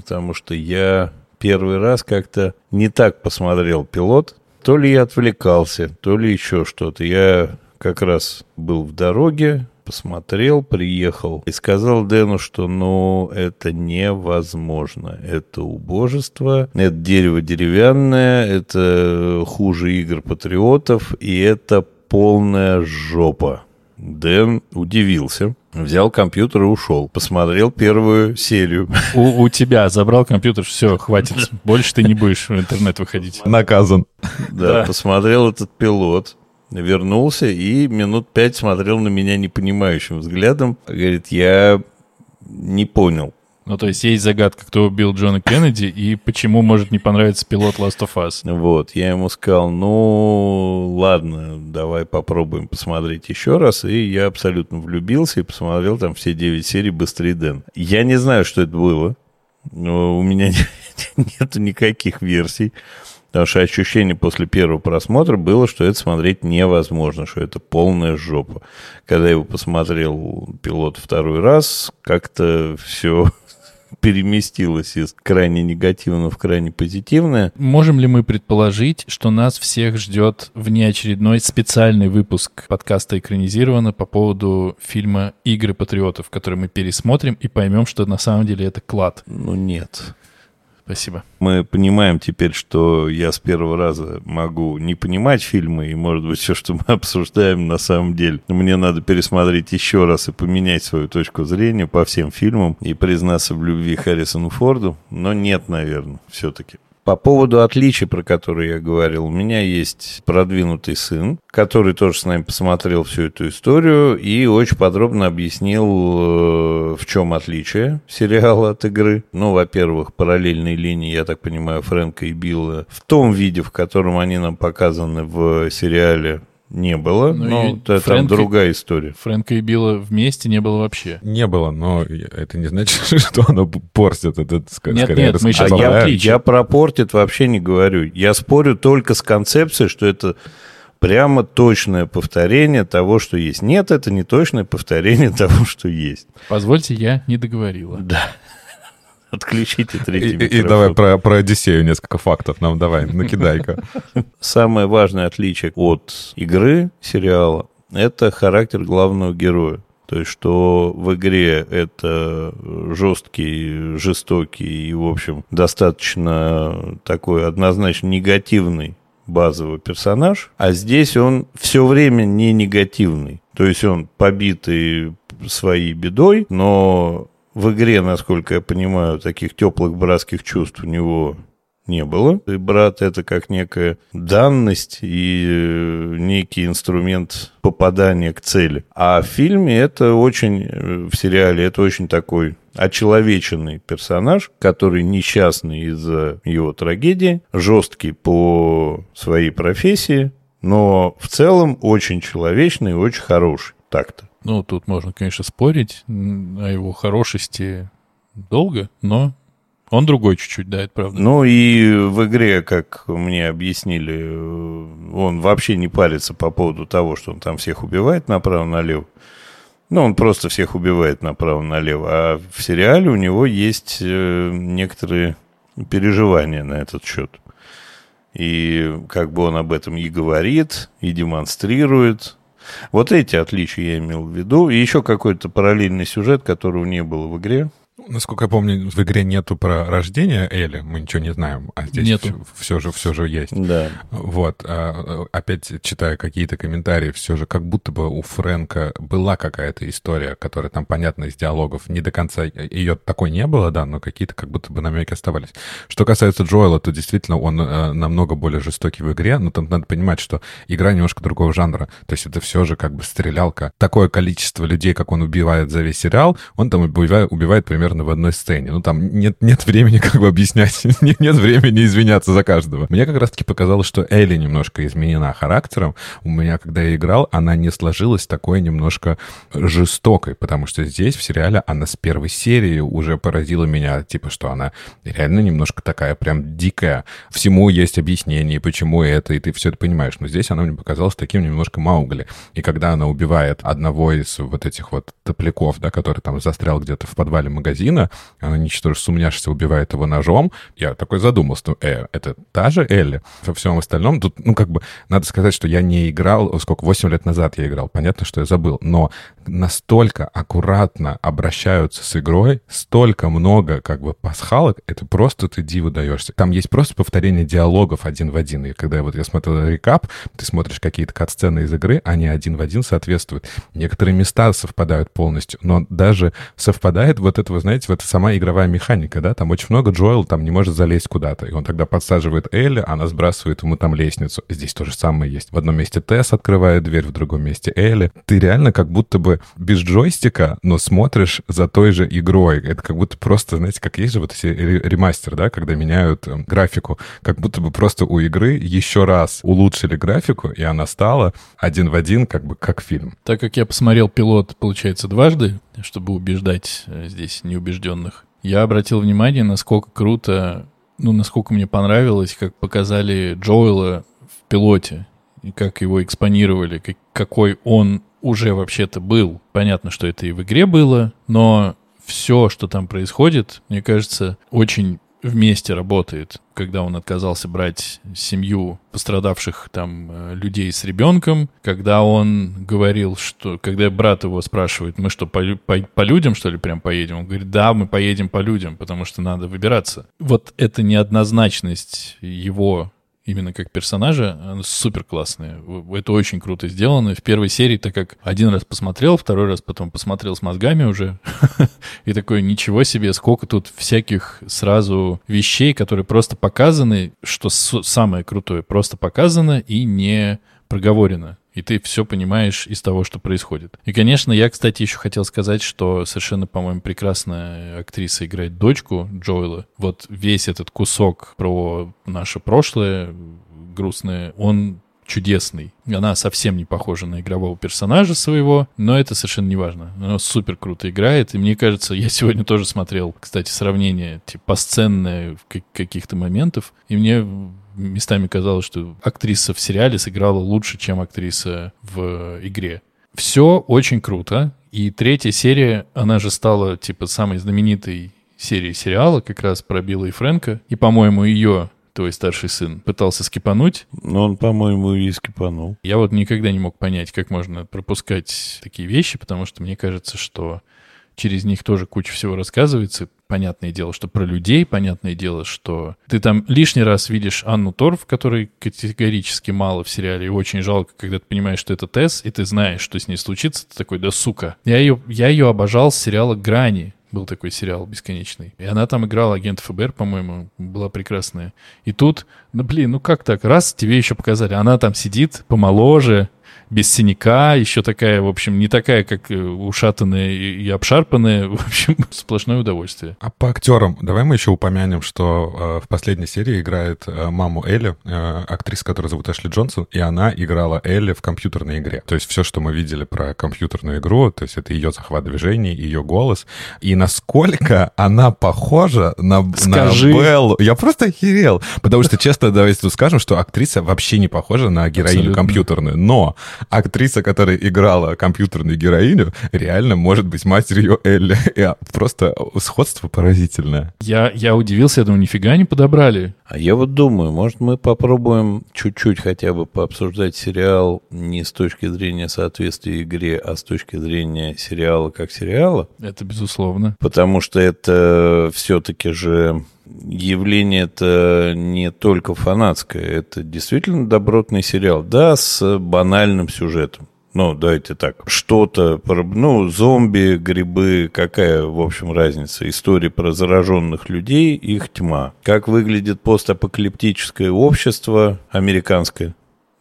[SPEAKER 2] потому что я первый раз как-то не так посмотрел пилот. То ли я отвлекался, то ли еще что-то. Я как раз был в дороге, посмотрел, приехал и сказал Дэну, что ну это невозможно. Это убожество, это дерево деревянное, это хуже игр патриотов, и это полная жопа. Дэн удивился. Взял компьютер и ушел. Посмотрел первую серию.
[SPEAKER 3] У, у тебя забрал компьютер, все, хватит. Больше ты не будешь в интернет выходить.
[SPEAKER 1] Наказан.
[SPEAKER 2] Да, посмотрел этот пилот. Вернулся и минут пять смотрел на меня непонимающим взглядом. Говорит, я не понял.
[SPEAKER 3] Ну, то есть есть загадка, кто убил Джона Кеннеди и почему может не понравиться пилот Last of Us.
[SPEAKER 2] Вот, я ему сказал, ну, ладно, давай попробуем посмотреть еще раз. И я абсолютно влюбился и посмотрел там все 9 серий «Быстрее Дэн». Я не знаю, что это было. Но у меня нет никаких версий. Потому что ощущение после первого просмотра было, что это смотреть невозможно, что это полная жопа. Когда я его посмотрел пилот второй раз, как-то все переместилось из крайне негативного в крайне позитивное.
[SPEAKER 3] Можем ли мы предположить, что нас всех ждет внеочередной специальный выпуск подкаста «Экранизировано» по поводу фильма «Игры патриотов», который мы пересмотрим и поймем, что на самом деле это клад?
[SPEAKER 2] Ну, нет.
[SPEAKER 3] Спасибо.
[SPEAKER 2] Мы понимаем теперь, что я с первого раза могу не понимать фильмы, и, может быть, все, что мы обсуждаем, на самом деле. Мне надо пересмотреть еще раз и поменять свою точку зрения по всем фильмам и признаться в любви Харрисону Форду, но нет, наверное, все-таки. По поводу отличий, про которые я говорил, у меня есть продвинутый сын, который тоже с нами посмотрел всю эту историю и очень подробно объяснил, э, в чем отличие сериала от игры. Ну, во-первых, параллельные линии, я так понимаю, Фрэнка и Билла в том виде, в котором они нам показаны в сериале, не было, ну, но это Фрэнка, там другая история.
[SPEAKER 3] Фрэнка и Билла вместе не было вообще.
[SPEAKER 1] Не было, но это не значит, что оно портит. Это,
[SPEAKER 3] нет, скорее, нет, мы сейчас
[SPEAKER 2] а я, я про портит вообще не говорю. Я спорю только с концепцией, что это прямо точное повторение того, что есть. Нет, это не точное повторение того, что есть.
[SPEAKER 3] Позвольте, я не договорила.
[SPEAKER 2] Да. Отключите третий
[SPEAKER 1] и, и давай про, про Одиссею несколько фактов нам давай, накидай-ка.
[SPEAKER 2] Самое важное отличие от игры сериала — это характер главного героя. То есть, что в игре это жесткий, жестокий и, в общем, достаточно такой однозначно негативный базовый персонаж, а здесь он все время не негативный. То есть он побитый своей бедой, но в игре, насколько я понимаю, таких теплых братских чувств у него не было. И брат это как некая данность и э, некий инструмент попадания к цели. А в фильме это очень, э, в сериале это очень такой очеловеченный персонаж, который несчастный из-за его трагедии, жесткий по своей профессии, но в целом очень человечный и очень хороший так-то.
[SPEAKER 3] Ну, тут можно, конечно, спорить о его хорошести долго, но он другой чуть-чуть, да, это правда.
[SPEAKER 2] Ну и в игре, как мне объяснили, он вообще не парится по поводу того, что он там всех убивает направо-налево. Ну, он просто всех убивает направо-налево. А в сериале у него есть э, некоторые переживания на этот счет. И как бы он об этом и говорит, и демонстрирует. Вот эти отличия я имел в виду. И еще какой-то параллельный сюжет, которого не было в игре.
[SPEAKER 1] Насколько я помню, в игре нету про рождение Эли, мы ничего не знаем, а здесь нету. Все, все же все же есть.
[SPEAKER 2] Да.
[SPEAKER 1] Вот, а, опять читая какие-то комментарии, все же как будто бы у Фрэнка была какая-то история, которая там понятна из диалогов, не до конца ее такой не было, да, но какие-то как будто бы намеки оставались. Что касается Джоэла, то действительно он э, намного более жестокий в игре, но там надо понимать, что игра немножко другого жанра, то есть это все же как бы стрелялка. Такое количество людей, как он убивает за весь сериал, он там убивает, убивает примерно примерно в одной сцене. Ну, там нет, нет времени как бы объяснять, нет, нет времени извиняться за каждого. Мне как раз-таки показалось, что Элли немножко изменена характером. У меня, когда я играл, она не сложилась такой немножко жестокой, потому что здесь, в сериале, она с первой серии уже поразила меня, типа, что она реально немножко такая прям дикая. Всему есть объяснение, почему это, и ты все это понимаешь. Но здесь она мне показалась таким немножко Маугли. И когда она убивает одного из вот этих вот топляков, да, который там застрял где-то в подвале магазина, магазина, она, ничтоже сумняшися, убивает его ножом. Я такой задумался, э, это та же Элли? Во всем остальном тут, ну, как бы, надо сказать, что я не играл, сколько, 8 лет назад я играл, понятно, что я забыл, но настолько аккуратно обращаются с игрой, столько много, как бы, пасхалок, это просто ты диву даешься. Там есть просто повторение диалогов один в один, и когда вот я смотрел рекап, ты смотришь какие-то кат-сцены из игры, они один в один соответствуют. Некоторые места совпадают полностью, но даже совпадает вот это, вы знаете, вот сама игровая механика, да, там очень много Джоэл там не может залезть куда-то, и он тогда подсаживает Элли, она сбрасывает ему там лестницу. Здесь то же самое есть. В одном месте Тесс открывает дверь, в другом месте Элли. Ты реально как будто бы без джойстика, но смотришь за той же игрой. Это как будто просто, знаете, как есть же вот эти ремастер, да, когда меняют э, графику, как будто бы просто у игры еще раз улучшили графику, и она стала один в один, как бы как фильм.
[SPEAKER 3] Так как я посмотрел пилот, получается, дважды, чтобы убеждать э, здесь неубежденных, я обратил внимание, насколько круто, ну, насколько мне понравилось, как показали Джоэла в пилоте, и как его экспонировали, как, какой он уже вообще-то был. Понятно, что это и в игре было, но все, что там происходит, мне кажется, очень вместе работает, когда он отказался брать семью пострадавших там э, людей с ребенком, когда он говорил, что, когда брат его спрашивает, мы что, по, по, по людям, что ли, прям поедем? Он говорит, да, мы поедем по людям, потому что надо выбираться. Вот эта неоднозначность его именно как персонажа, супер классные. Это очень круто сделано. В первой серии, так как один раз посмотрел, второй раз потом посмотрел с мозгами уже, и такой, ничего себе, сколько тут всяких сразу вещей, которые просто показаны, что самое крутое, просто показано и не проговорено и ты все понимаешь из того, что происходит. И, конечно, я, кстати, еще хотел сказать, что совершенно, по-моему, прекрасная актриса играет дочку Джоэла. Вот весь этот кусок про наше прошлое грустное, он чудесный. Она совсем не похожа на игрового персонажа своего, но это совершенно не важно. Она супер круто играет, и мне кажется, я сегодня тоже смотрел, кстати, сравнение типа сценное каких-то моментов, и мне местами казалось, что актриса в сериале сыграла лучше, чем актриса в игре. Все очень круто. И третья серия, она же стала, типа, самой знаменитой серией сериала, как раз про Билла и Фрэнка. И, по-моему, ее твой старший сын пытался скипануть.
[SPEAKER 2] Но он, по-моему, и скипанул.
[SPEAKER 3] Я вот никогда не мог понять, как можно пропускать такие вещи, потому что мне кажется, что через них тоже куча всего рассказывается. Понятное дело, что про людей, понятное дело, что ты там лишний раз видишь Анну Торф, которой категорически мало в сериале, и очень жалко, когда ты понимаешь, что это Тесс, и ты знаешь, что с ней случится, ты такой, да сука. Я ее, я ее обожал с сериала «Грани», был такой сериал бесконечный. И она там играла агент ФБР, по-моему, была прекрасная. И тут, ну блин, ну как так? Раз тебе еще показали, она там сидит помоложе, без синяка, еще такая, в общем, не такая, как э, ушатанная и обшарпанная. В общем, сплошное удовольствие.
[SPEAKER 1] А по актерам, давай мы еще упомянем, что э, в последней серии играет э, маму Элли, э, актриса, которая зовут Эшли Джонсон, и она играла Элли в компьютерной игре. То есть все, что мы видели про компьютерную игру, то есть это ее захват движений, ее голос. И насколько она похожа на, Скажи. на Беллу. Я просто охерел. Потому что, честно, давайте тут скажем, что актриса вообще не похожа на героиню Абсолютно. компьютерную. Но актриса, которая играла компьютерную героиню, реально может быть матерью Элли. И просто сходство поразительное.
[SPEAKER 3] Я, я удивился, я думаю, нифига не подобрали.
[SPEAKER 2] А я вот думаю, может, мы попробуем чуть-чуть хотя бы пообсуждать сериал не с точки зрения соответствия игре, а с точки зрения сериала как сериала?
[SPEAKER 3] Это безусловно.
[SPEAKER 2] Потому что это все-таки же явление это не только фанатское, это действительно добротный сериал, да, с банальным сюжетом. Ну, давайте так, что-то, ну, зомби, грибы, какая, в общем, разница? Истории про зараженных людей, их тьма. Как выглядит постапокалиптическое общество американское?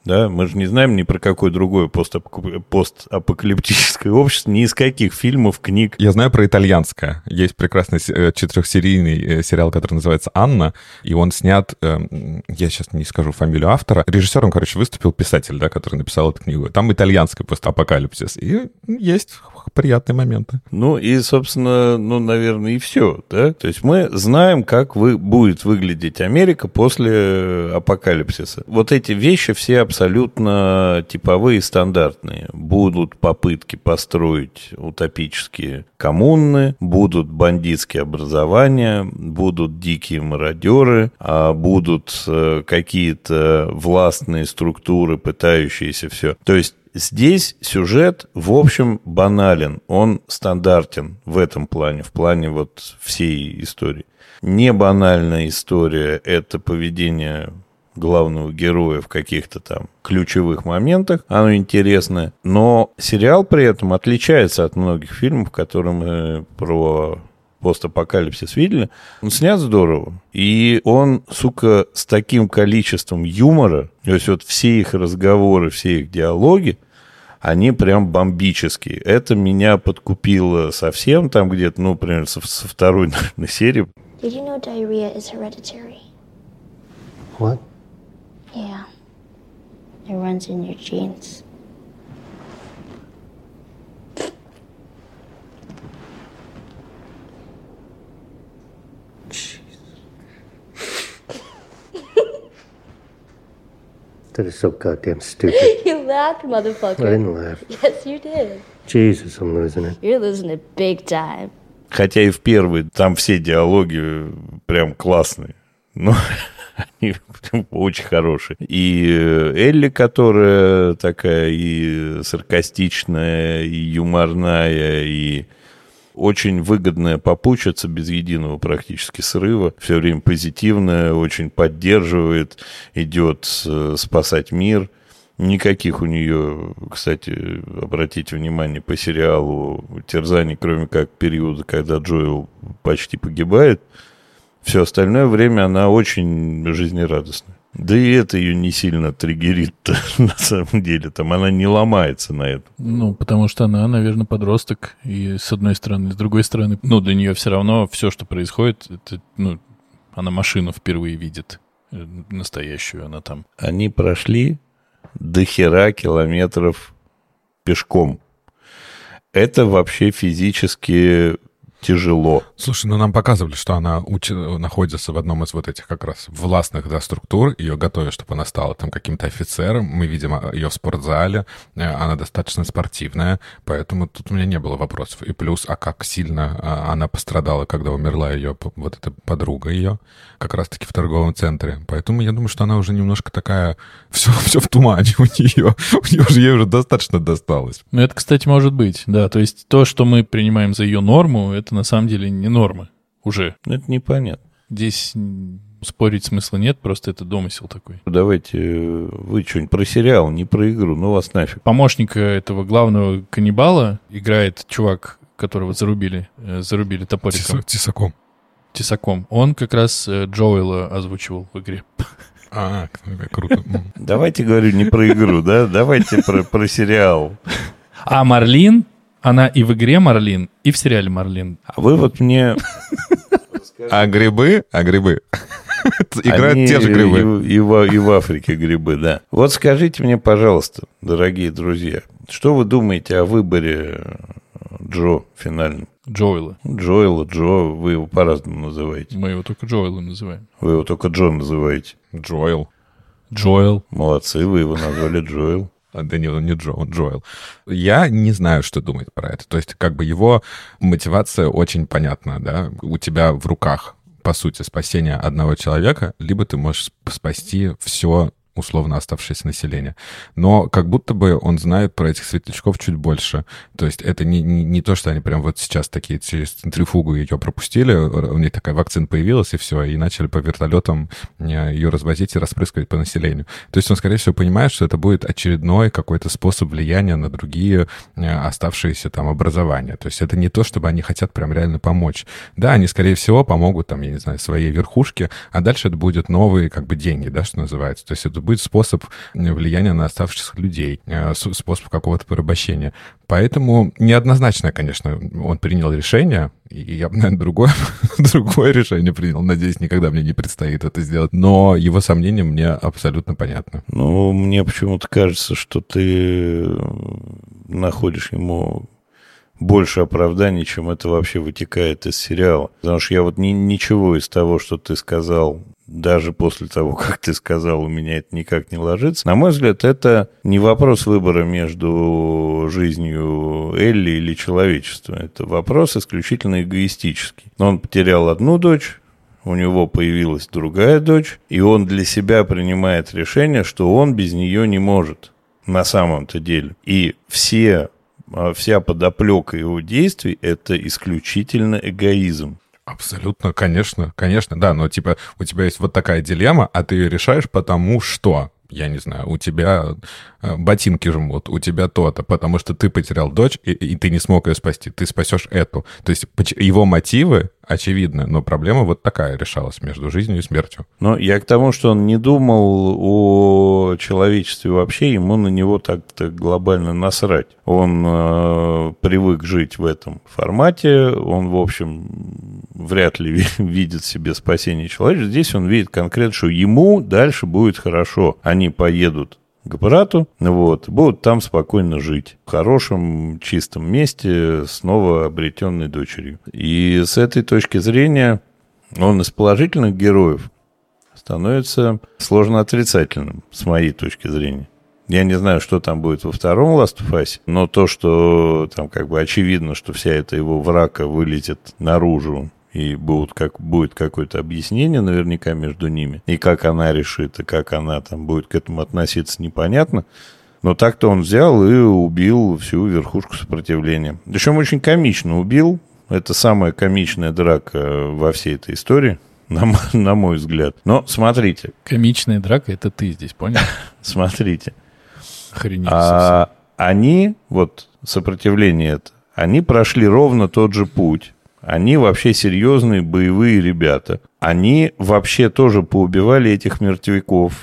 [SPEAKER 2] Да, мы же не знаем ни про какое другое постапокалиптическое общество, ни из каких фильмов, книг.
[SPEAKER 1] Я знаю про итальянское. Есть прекрасный э, четырехсерийный э, сериал, который называется «Анна», и он снят, эм, я сейчас не скажу фамилию автора, режиссером, короче, выступил писатель, да, который написал эту книгу. Там итальянский постапокалипсис, и есть приятные моменты.
[SPEAKER 2] Ну и, собственно, ну, наверное, и все, да? То есть мы знаем, как вы, будет выглядеть Америка после апокалипсиса. Вот эти вещи все абсолютно типовые, стандартные. Будут попытки построить утопические коммуны, будут бандитские образования, будут дикие мародеры, а будут э, какие-то властные структуры, пытающиеся все. То есть Здесь сюжет, в общем, банален, он стандартен в этом плане, в плане вот всей истории. Не банальная история – это поведение главного героя в каких-то там ключевых моментах, оно интересное, но сериал при этом отличается от многих фильмов, которые мы про постапокалипсис видели, он снят здорово. И он, сука, с таким количеством юмора, то есть вот все их разговоры, все их диалоги, они прям бомбические. Это меня подкупило совсем там где-то, ну, примерно со, со второй, наверное, серии. Did you know diarrhea is hereditary?
[SPEAKER 4] What?
[SPEAKER 2] Yeah. It runs in your genes.
[SPEAKER 4] That is so goddamn stupid.
[SPEAKER 5] you laughed, motherfucker.
[SPEAKER 4] I didn't laugh.
[SPEAKER 5] Yes, you did.
[SPEAKER 4] Jesus, I'm losing it.
[SPEAKER 5] You're losing it big time.
[SPEAKER 2] Хотя и в первый, там все диалоги прям классные. Но они очень хорошие. И Элли, которая такая и саркастичная, и юморная, и очень выгодная попутчица без единого практически срыва, все время позитивная, очень поддерживает, идет э, спасать мир. Никаких у нее, кстати, обратите внимание, по сериалу терзаний, кроме как периода, когда Джоэл почти погибает. Все остальное время она очень жизнерадостная. Да и это ее не сильно триггерит на самом деле. Там она не ломается на это.
[SPEAKER 3] Ну, потому что она, наверное, подросток. И с одной стороны, с другой стороны, ну, для нее все равно все, что происходит, это, ну, она машину впервые видит. Э, настоящую она там.
[SPEAKER 2] Они прошли до хера километров пешком. Это вообще физически тяжело.
[SPEAKER 1] Слушай, ну нам показывали, что она уч... находится в одном из вот этих как раз властных да, структур, ее готовят, чтобы она стала там каким-то офицером, мы видим а, ее в спортзале, э, она достаточно спортивная, поэтому тут у меня не было вопросов. И плюс, а как сильно а, она пострадала, когда умерла ее вот эта подруга ее, как раз-таки в торговом центре. Поэтому я думаю, что она уже немножко такая, все, все в тумане у нее, у нее уже, ей уже достаточно досталось.
[SPEAKER 3] Ну это, кстати, может быть, да, то есть то, что мы принимаем за ее норму, это на самом деле не нормы уже.
[SPEAKER 2] Это непонятно.
[SPEAKER 3] Здесь спорить смысла нет, просто это домысел такой.
[SPEAKER 2] Давайте э, вы что-нибудь про сериал, не про игру, ну вас нафиг.
[SPEAKER 3] Помощника этого главного каннибала играет чувак, которого зарубили, э, зарубили топориком.
[SPEAKER 1] Тесаком.
[SPEAKER 3] Тесаком. Он как раз э, Джоэла озвучивал в игре.
[SPEAKER 1] А, круто.
[SPEAKER 2] Давайте, говорю, не про игру, да? Давайте про, про сериал.
[SPEAKER 3] А Марлин она и в игре Марлин, и в сериале Марлин.
[SPEAKER 2] А вы вот мне...
[SPEAKER 1] А грибы? А грибы? Играют те же грибы.
[SPEAKER 2] И, и, в, и в Африке грибы, да. Вот скажите мне, пожалуйста, дорогие друзья, что вы думаете о выборе Джо финальном?
[SPEAKER 3] Джоэла.
[SPEAKER 2] Джоэла, Джо, вы его по-разному называете.
[SPEAKER 3] Мы его только Джоэлом называем.
[SPEAKER 2] Вы его только Джо называете.
[SPEAKER 1] Джоэл.
[SPEAKER 3] Джоэл.
[SPEAKER 2] Молодцы, вы его назвали Джоэл.
[SPEAKER 1] А, да не, Джо, Джоэл. Я не знаю, что думать про это. То есть, как бы его мотивация очень понятна, да. У тебя в руках, по сути, спасение одного человека, либо ты можешь спасти все условно оставшееся население. Но как будто бы он знает про этих светлячков чуть больше. То есть это не, не, не то, что они прям вот сейчас такие через центрифугу ее пропустили, у них такая вакцина появилась, и все, и начали по вертолетам э, ее развозить и распрыскивать по населению. То есть он, скорее всего, понимает, что это будет очередной какой-то способ влияния на другие э, оставшиеся там образования. То есть это не то, чтобы они хотят прям реально помочь. Да, они, скорее всего, помогут там, я не знаю, своей верхушке, а дальше это будет новые как бы деньги, да, что называется. То есть это будет способ влияния на оставшихся людей, э, способ какого-то порабощения. Поэтому неоднозначно, конечно, он принял решение, и я бы, наверное, другое, другое решение принял. Надеюсь, никогда мне не предстоит это сделать. Но его сомнения мне абсолютно понятны.
[SPEAKER 2] Ну, мне почему-то кажется, что ты находишь ему больше оправданий, чем это вообще вытекает из сериала. Потому что я вот ни, ничего из того, что ты сказал, даже после того, как ты сказал, у меня это никак не ложится. На мой взгляд, это не вопрос выбора между жизнью Элли или человечества. Это вопрос исключительно эгоистический. Он потерял одну дочь, у него появилась другая дочь, и он для себя принимает решение, что он без нее не может на самом-то деле. И все, а, вся подоплека его действий – это исключительно эгоизм.
[SPEAKER 1] Абсолютно, конечно, конечно, да, но типа у тебя есть вот такая дилемма, а ты ее решаешь потому что, я не знаю, у тебя ботинки жмут, у тебя то-то, потому что ты потерял дочь, и, и ты не смог ее спасти, ты спасешь эту. То есть его мотивы очевидно, но проблема вот такая решалась между жизнью и смертью.
[SPEAKER 2] Но я к тому, что он не думал о человечестве вообще, ему на него так-то глобально насрать. Он э, привык жить в этом формате, он, в общем, вряд ли видит себе спасение человечества. Здесь он видит конкретно, что ему дальше будет хорошо. Они поедут к брату, вот, будут там спокойно жить. В хорошем, чистом месте с новообретенной дочерью. И с этой точки зрения он из положительных героев становится сложно отрицательным, с моей точки зрения. Я не знаю, что там будет во втором Last of Us, но то, что там как бы очевидно, что вся эта его врака вылетит наружу и будут как, будет какое-то объяснение наверняка между ними. И как она решит, и как она там будет к этому относиться, непонятно. Но так-то он взял и убил всю верхушку сопротивления. Причем очень комично убил. Это самая комичная драка во всей этой истории, на, на мой взгляд. Но смотрите.
[SPEAKER 3] Комичная драка — это ты здесь, понял?
[SPEAKER 2] Смотрите.
[SPEAKER 3] Охренеть
[SPEAKER 2] а, Они, вот сопротивление это, они прошли ровно тот же путь, они вообще серьезные боевые ребята. Они вообще тоже поубивали этих мертвяков,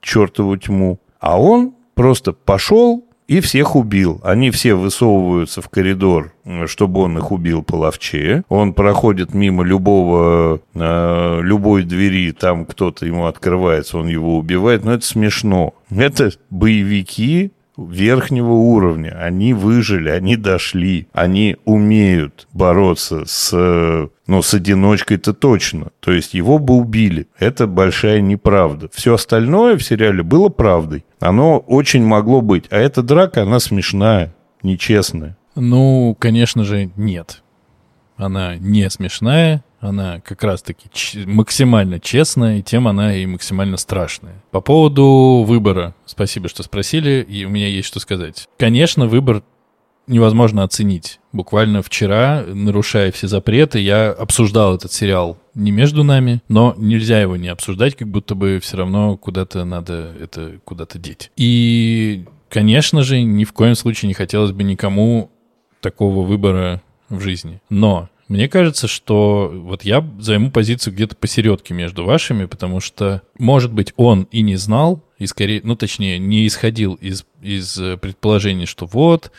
[SPEAKER 2] чертову тьму. А он просто пошел и всех убил. Они все высовываются в коридор, чтобы он их убил половче. Он проходит мимо любого, э, любой двери, там кто-то ему открывается, он его убивает. Но это смешно. Это боевики, верхнего уровня. Они выжили, они дошли, они умеют бороться с, ну, с одиночкой-то точно. То есть его бы убили. Это большая неправда. Все остальное в сериале было правдой. Оно очень могло быть. А эта драка, она смешная, нечестная.
[SPEAKER 3] Ну, конечно же, нет. Она не смешная, она как раз-таки максимально честная, и тем она и максимально страшная. По поводу выбора, спасибо, что спросили, и у меня есть что сказать. Конечно, выбор невозможно оценить. Буквально вчера, нарушая все запреты, я обсуждал этот сериал не между нами, но нельзя его не обсуждать, как будто бы все равно куда-то надо это куда-то деть. И, конечно же, ни в коем случае не хотелось бы никому такого выбора в жизни. Но мне кажется, что вот я займу позицию где-то посередке между вашими, потому что, может быть, он и не знал, и скорее, ну, точнее, не исходил из, из предположений, что вот,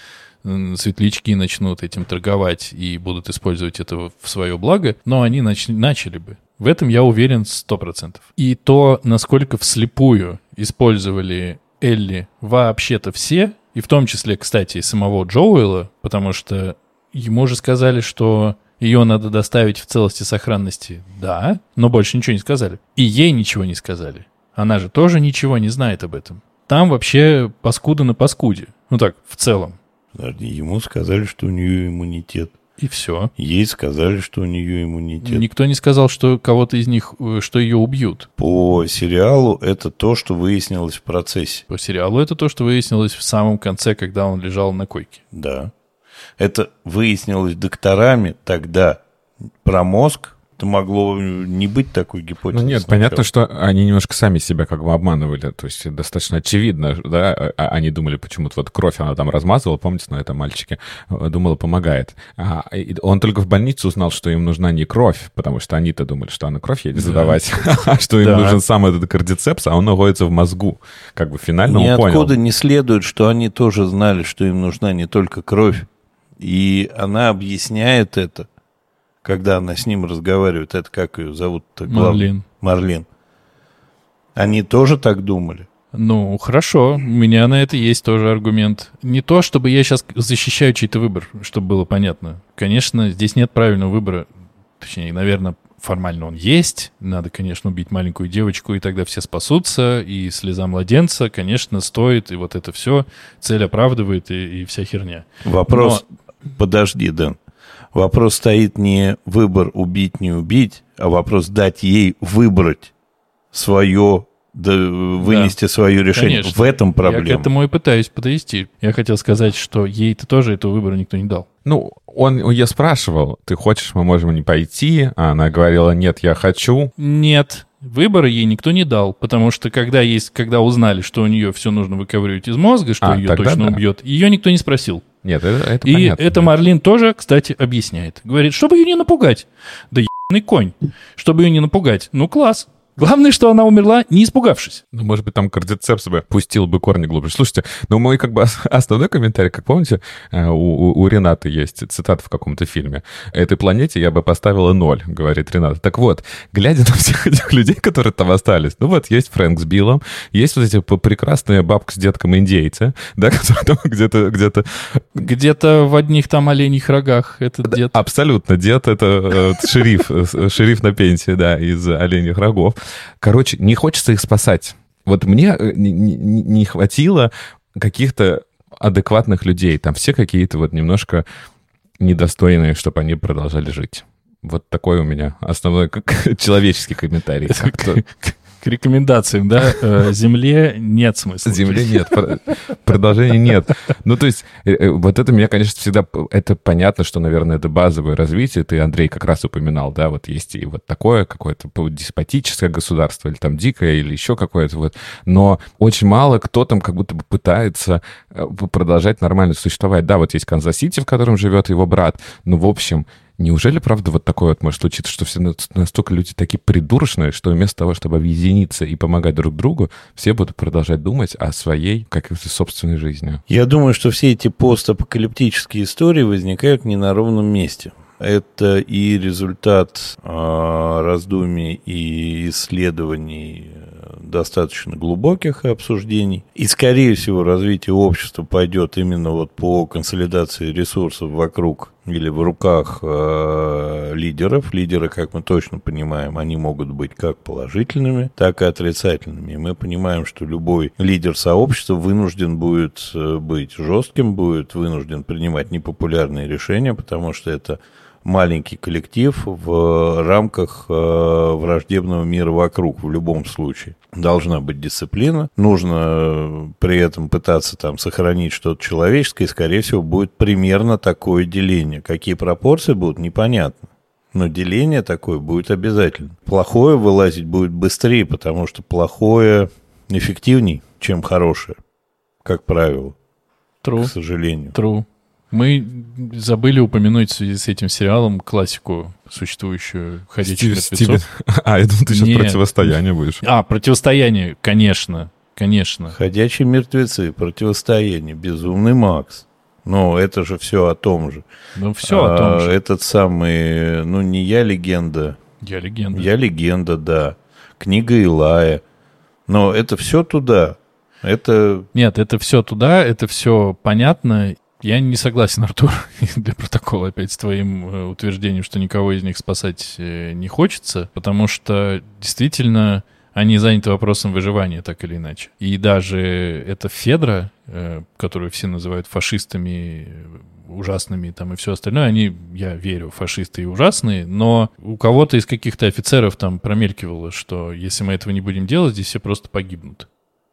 [SPEAKER 3] светлячки начнут этим торговать и будут использовать это в свое благо, но они нач- начали бы. В этом я уверен сто процентов. И то, насколько вслепую использовали Элли вообще-то все, и в том числе, кстати, самого Джоуэла, потому что ему же сказали, что ее надо доставить в целости и сохранности. Да, но больше ничего не сказали. И ей ничего не сказали. Она же тоже ничего не знает об этом. Там вообще паскуда на паскуде. Ну так, в целом.
[SPEAKER 2] Ему сказали, что у нее иммунитет.
[SPEAKER 3] И все.
[SPEAKER 2] Ей сказали, что у нее иммунитет.
[SPEAKER 3] Никто не сказал, что кого-то из них, э, что ее убьют.
[SPEAKER 2] По сериалу это то, что выяснилось в процессе.
[SPEAKER 3] По сериалу это то, что выяснилось в самом конце, когда он лежал на койке.
[SPEAKER 2] Да. Это выяснилось докторами тогда. Про мозг это могло не быть такой гипотезой.
[SPEAKER 1] Ну нет, сначала. понятно, что они немножко сами себя как бы обманывали. То есть достаточно очевидно, да, а, они думали почему-то, вот кровь она там размазывала, помните, на этом мальчике, э, думала, помогает. А он только в больнице узнал, что им нужна не кровь, потому что они-то думали, что она кровь едет задавать, а что им нужен сам этот кардицепс, а он находится в мозгу. Как бы финально он понял.
[SPEAKER 2] Ниоткуда не следует, что они тоже знали, что им нужна не только кровь, и она объясняет это, когда она с ним разговаривает. Это как ее зовут-то?
[SPEAKER 3] Марлин.
[SPEAKER 2] Марлин. Они тоже так думали?
[SPEAKER 3] Ну, хорошо. У меня на это есть тоже аргумент. Не то, чтобы я сейчас защищаю чей-то выбор, чтобы было понятно. Конечно, здесь нет правильного выбора. Точнее, наверное, формально он есть. Надо, конечно, убить маленькую девочку, и тогда все спасутся. И слеза младенца, конечно, стоит. И вот это все цель оправдывает, и, и вся херня.
[SPEAKER 2] Вопрос, подожди, Дэн. Вопрос стоит не выбор убить, не убить, а вопрос дать ей выбрать свое, да, вынести свое решение.
[SPEAKER 3] Конечно.
[SPEAKER 2] В этом
[SPEAKER 3] Я
[SPEAKER 2] проблема.
[SPEAKER 3] к этому и пытаюсь подвести. Я хотел сказать, что ей-то тоже этого выбора никто не дал.
[SPEAKER 1] Ну, он ее спрашивал, ты хочешь, мы можем не пойти? А она говорила, нет, я хочу.
[SPEAKER 3] Нет, выбора ей никто не дал, потому что когда есть, когда узнали, что у нее все нужно выковыривать из мозга, что
[SPEAKER 1] А,
[SPEAKER 3] ее точно
[SPEAKER 1] да.
[SPEAKER 3] убьет, ее никто не спросил.
[SPEAKER 1] Нет, это, это
[SPEAKER 3] И
[SPEAKER 1] понятно.
[SPEAKER 3] это Марлин тоже, кстати, объясняет. Говорит, чтобы ее не напугать. Да ебаный конь. Чтобы ее не напугать. Ну, класс. Главное, что она умерла, не испугавшись.
[SPEAKER 1] Ну, может быть, там кардицепс бы пустил бы корни глубже. Слушайте, ну мой как бы ос- основной комментарий, как помните, э, у, у- у есть цитата в каком-то фильме. «Этой планете я бы поставила ноль», говорит Рената. Так вот, глядя на всех этих людей, которые там остались, ну вот есть Фрэнк с Биллом, есть вот эти прекрасные бабка с детком индейцы, да, которые там где-то, где-то
[SPEAKER 3] Где-то в одних там оленьих рогах этот дед.
[SPEAKER 1] Абсолютно. Дед — это э, шериф, э, шериф на пенсии, да, из оленьих рогов. Короче, не хочется их спасать. Вот мне э, не, хватило каких-то адекватных людей. Там все какие-то вот немножко недостойные, чтобы они продолжали жить. Вот такой у меня основной как, человеческий комментарий.
[SPEAKER 3] К рекомендациям, да? Э, Земле нет смысла.
[SPEAKER 1] Земли нет, про- продолжения нет. Ну, то есть, э, э, вот это меня, конечно, всегда... Это понятно, что, наверное, это базовое развитие. Ты, Андрей, как раз упоминал, да, вот есть и вот такое какое-то деспотическое государство, или там дикое, или еще какое-то вот. Но очень мало кто там как будто бы пытается продолжать нормально существовать. Да, вот есть Канзас-Сити, в котором живет его брат. Ну, в общем, Неужели, правда, вот такое вот может случиться, что все на- настолько люди такие придурочные, что вместо того, чтобы объединиться и помогать друг другу, все будут продолжать думать о своей, как и собственной жизни?
[SPEAKER 2] Я думаю, что все эти постапокалиптические истории возникают не на ровном месте. Это и результат а, раздумий и исследований э, достаточно глубоких обсуждений. И, скорее всего, развитие общества пойдет именно вот по консолидации ресурсов вокруг или в руках э, лидеров. Лидеры, как мы точно понимаем, они могут быть как положительными, так и отрицательными. Мы понимаем, что любой лидер сообщества вынужден будет э, быть жестким, будет вынужден принимать непопулярные решения, потому что это маленький коллектив в рамках э, враждебного мира вокруг в любом случае. Должна быть дисциплина, нужно э, при этом пытаться там сохранить что-то человеческое, и, скорее всего, будет примерно такое деление. Какие пропорции будут, непонятно. Но деление такое будет обязательно. Плохое вылазить будет быстрее, потому что плохое эффективней, чем хорошее, как правило,
[SPEAKER 3] True,
[SPEAKER 2] к сожалению.
[SPEAKER 3] true. Мы забыли упомянуть в связи с этим сериалом классику, существующую «Ходячих
[SPEAKER 1] Стив-
[SPEAKER 3] мертвецов».
[SPEAKER 1] Стивен- А, я думал, ты сейчас
[SPEAKER 3] Нет.
[SPEAKER 1] противостояние будешь.
[SPEAKER 3] А, противостояние, конечно, конечно.
[SPEAKER 2] Ходячие мертвецы, противостояние, безумный Макс. Но это же все о том же.
[SPEAKER 3] Ну, все о
[SPEAKER 2] А,
[SPEAKER 3] том же.
[SPEAKER 2] Этот самый, ну не я легенда,
[SPEAKER 3] Я легенда.
[SPEAKER 2] я легенда, да. Книга Илая. Но это все туда. Это
[SPEAKER 3] Нет, это все туда, это все понятно. Я не согласен, Артур, для протокола опять с твоим э, утверждением, что никого из них спасать э, не хочется, потому что действительно они заняты вопросом выживания, так или иначе. И даже эта Федра, э, которую все называют фашистами, ужасными там и все остальное, они, я верю, фашисты и ужасные, но у кого-то из каких-то офицеров там промелькивало, что если мы этого не будем делать, здесь все просто погибнут.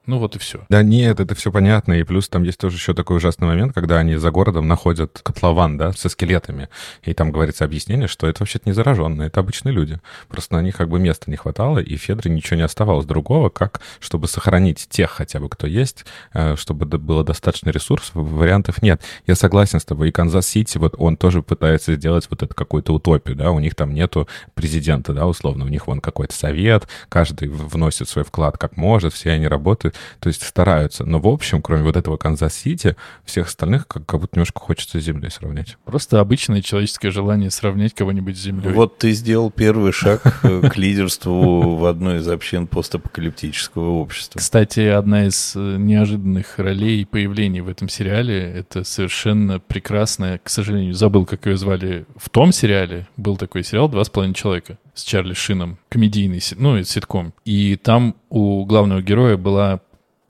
[SPEAKER 3] Ну вот и все.
[SPEAKER 1] Да нет, это все понятно. И плюс там есть тоже еще такой ужасный момент, когда они за городом находят котлован, да, со скелетами. И там говорится объяснение, что это вообще-то не зараженные, это обычные люди. Просто на них как бы места не хватало, и Федре ничего не оставалось другого, как чтобы сохранить тех хотя бы, кто есть, э, чтобы было достаточно ресурсов, вариантов нет. Я согласен с тобой. И Канзас-Сити, вот он тоже пытается сделать вот эту какую-то утопию, да, у них там нету президента, да, условно, у них вон какой-то совет, каждый вносит свой вклад как может, все они работают, то есть стараются. Но в общем, кроме вот этого Канзас-Сити, всех остальных как, как будто немножко хочется с землей сравнять.
[SPEAKER 3] Просто обычное человеческое желание сравнять кого-нибудь с землей.
[SPEAKER 2] вот ты сделал первый шаг э, к лидерству в одной из общин постапокалиптического общества.
[SPEAKER 3] Кстати, одна из э, неожиданных ролей и появлений в этом сериале — это совершенно прекрасная, к сожалению, забыл, как ее звали, в том сериале был такой сериал «Два с половиной человека». с Чарли Шином, комедийный, ну, ситком. И там у главного героя была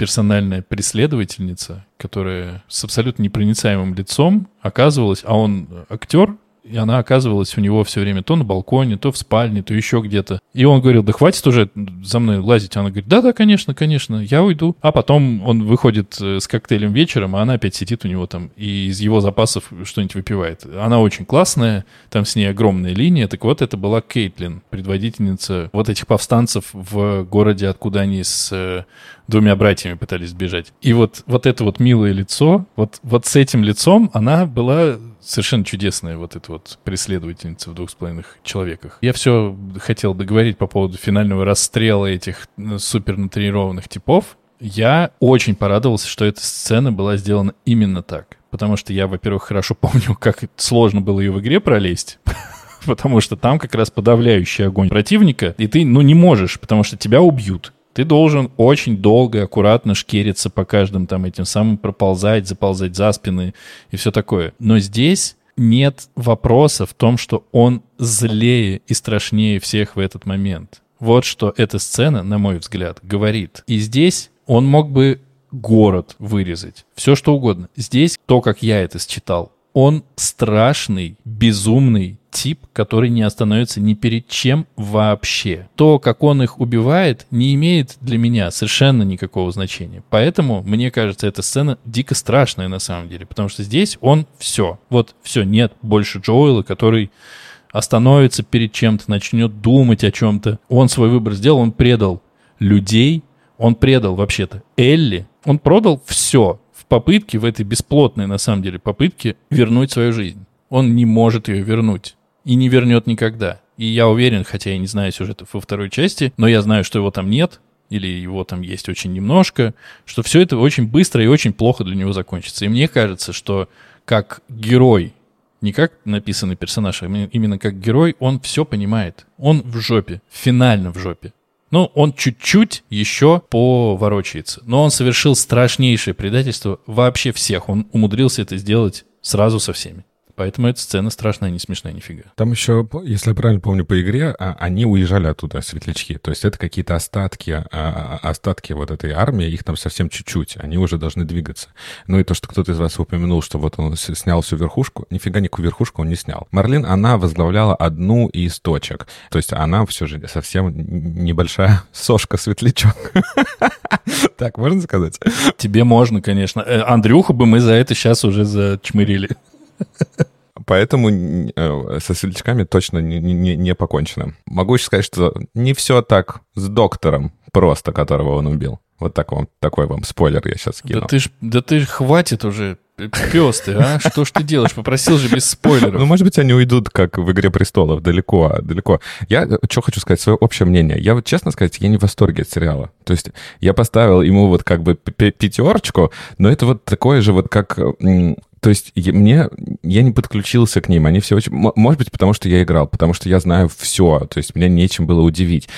[SPEAKER 3] персональная преследовательница, которая с абсолютно непроницаемым лицом оказывалась, а он актер, и она оказывалась у него все время то на балконе, то в спальне, то еще где-то. И он говорил, да хватит уже за мной лазить. Она говорит, да-да, конечно, конечно, я уйду. А потом он выходит э, с коктейлем вечером, а она опять сидит у него там и из его запасов что-нибудь выпивает. Она очень классная, там с ней огромная линия. Так вот, это была Кейтлин, предводительница вот этих повстанцев в городе, откуда они с э, двумя братьями пытались сбежать. И вот, вот это вот милое лицо, вот, вот с этим лицом она была совершенно чудесная, вот эта вот преследовательница в двух с половиной человеках. Я все хотел договорить по поводу финального расстрела этих э, супер натренированных типов. Я очень порадовался, что эта сцена была сделана именно так. Потому что я, во-первых, хорошо помню, как сложно было ее в игре пролезть. Потому что там как раз подавляющий огонь противника, и ты, ну, не можешь, потому что тебя убьют. Ты должен очень долго, аккуратно шкериться по каждым там этим самым, проползать, заползать за спины и все такое. Но здесь нет вопроса в том, что он злее и страшнее всех в этот момент. Вот что эта сцена, на мой взгляд, говорит. И здесь он мог бы город вырезать, все что угодно. Здесь то, как я это считал, он страшный, безумный тип, который не остановится ни перед чем вообще. То, как он их убивает, не имеет для меня совершенно никакого значения. Поэтому, мне кажется, эта сцена дико страшная на самом деле, потому что здесь он все. Вот все, нет больше Джоэла, который остановится перед чем-то, начнет думать о чем-то. Он свой выбор сделал, он предал людей, он предал вообще-то Элли, он продал все попытке, в этой бесплотной на самом деле попытке вернуть свою жизнь. Он не может ее вернуть и не вернет никогда. И я уверен, хотя я не знаю сюжетов во второй части, но я знаю, что его там нет, или его там есть очень немножко, что все это очень быстро и очень плохо для него закончится. И мне кажется, что как герой, не как написанный персонаж, а именно как герой, он все понимает. Он в жопе, финально в жопе. Ну, он чуть-чуть еще поворочается. Но он совершил страшнейшее предательство вообще всех. Он умудрился это сделать сразу со всеми. Поэтому эта сцена страшная, не смешная нифига.
[SPEAKER 1] Там еще, если я правильно помню по игре, а, они уезжали оттуда, светлячки. То есть это какие-то остатки, а, а, остатки вот этой армии, их там совсем чуть-чуть. Они уже должны двигаться. Ну и то, что кто-то из вас упомянул, что вот он снял всю верхушку, нифига никакую верхушку он не снял. Марлин, она возглавляла одну из точек. То есть она все же совсем небольшая сошка-светлячок. Так, можно сказать?
[SPEAKER 3] Тебе можно, конечно. Э, Андрюху бы мы за это сейчас уже зачмырили.
[SPEAKER 1] Поэтому э, со светлячками точно не, не, не покончено. Могу еще сказать, что не все так с доктором просто, которого он убил. Вот так вам, такой вам спойлер я сейчас
[SPEAKER 3] Да
[SPEAKER 1] кину.
[SPEAKER 3] ты ж, да ты ж хватит уже, пес ты, а? Что ж ты делаешь? Попросил же без спойлеров.
[SPEAKER 1] Ну, может быть, они уйдут, как в «Игре престолов», далеко, далеко. Я что хочу сказать, свое общее мнение. Я вот, честно сказать, я не в восторге от сериала. То есть я поставил ему вот как бы пятерочку, но это вот такое же вот как... То есть мне, я не подключился к ним, они все очень... Может быть, потому что я играл, потому что я знаю все, то есть меня нечем было удивить.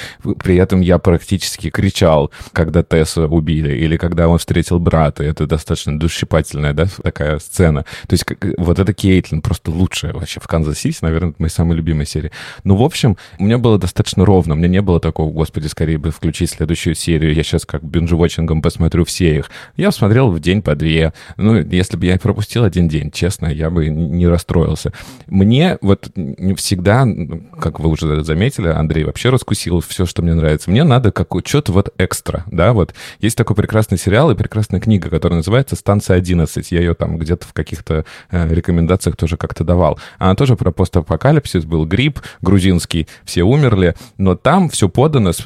[SPEAKER 1] При этом я практически кричал, когда Тесса убили, или когда он встретил брата, это достаточно душесчипательная, да, такая сцена. То есть как- вот это Кейтлин просто лучшая вообще в Канзас-Сити, наверное, это мои самые любимые серии. Ну, в общем, у меня было достаточно ровно, меня не было такого, господи, скорее бы включить следующую серию, я сейчас как binge-watching ом посмотрю все их. Я смотрел в день по две. Ну, если бы я пропустил один день, честно, я бы не расстроился. Мне вот не всегда, как вы уже заметили, Андрей вообще раскусил все, что мне нравится. Мне надо как что-то вот экстра, да, вот. Есть такой прекрасный сериал и прекрасная книга, которая называется «Станция 11». Я ее там где-то в каких-то э, рекомендациях тоже как-то давал. Она тоже про постапокалипсис, был грипп грузинский, все умерли, но там все подано с...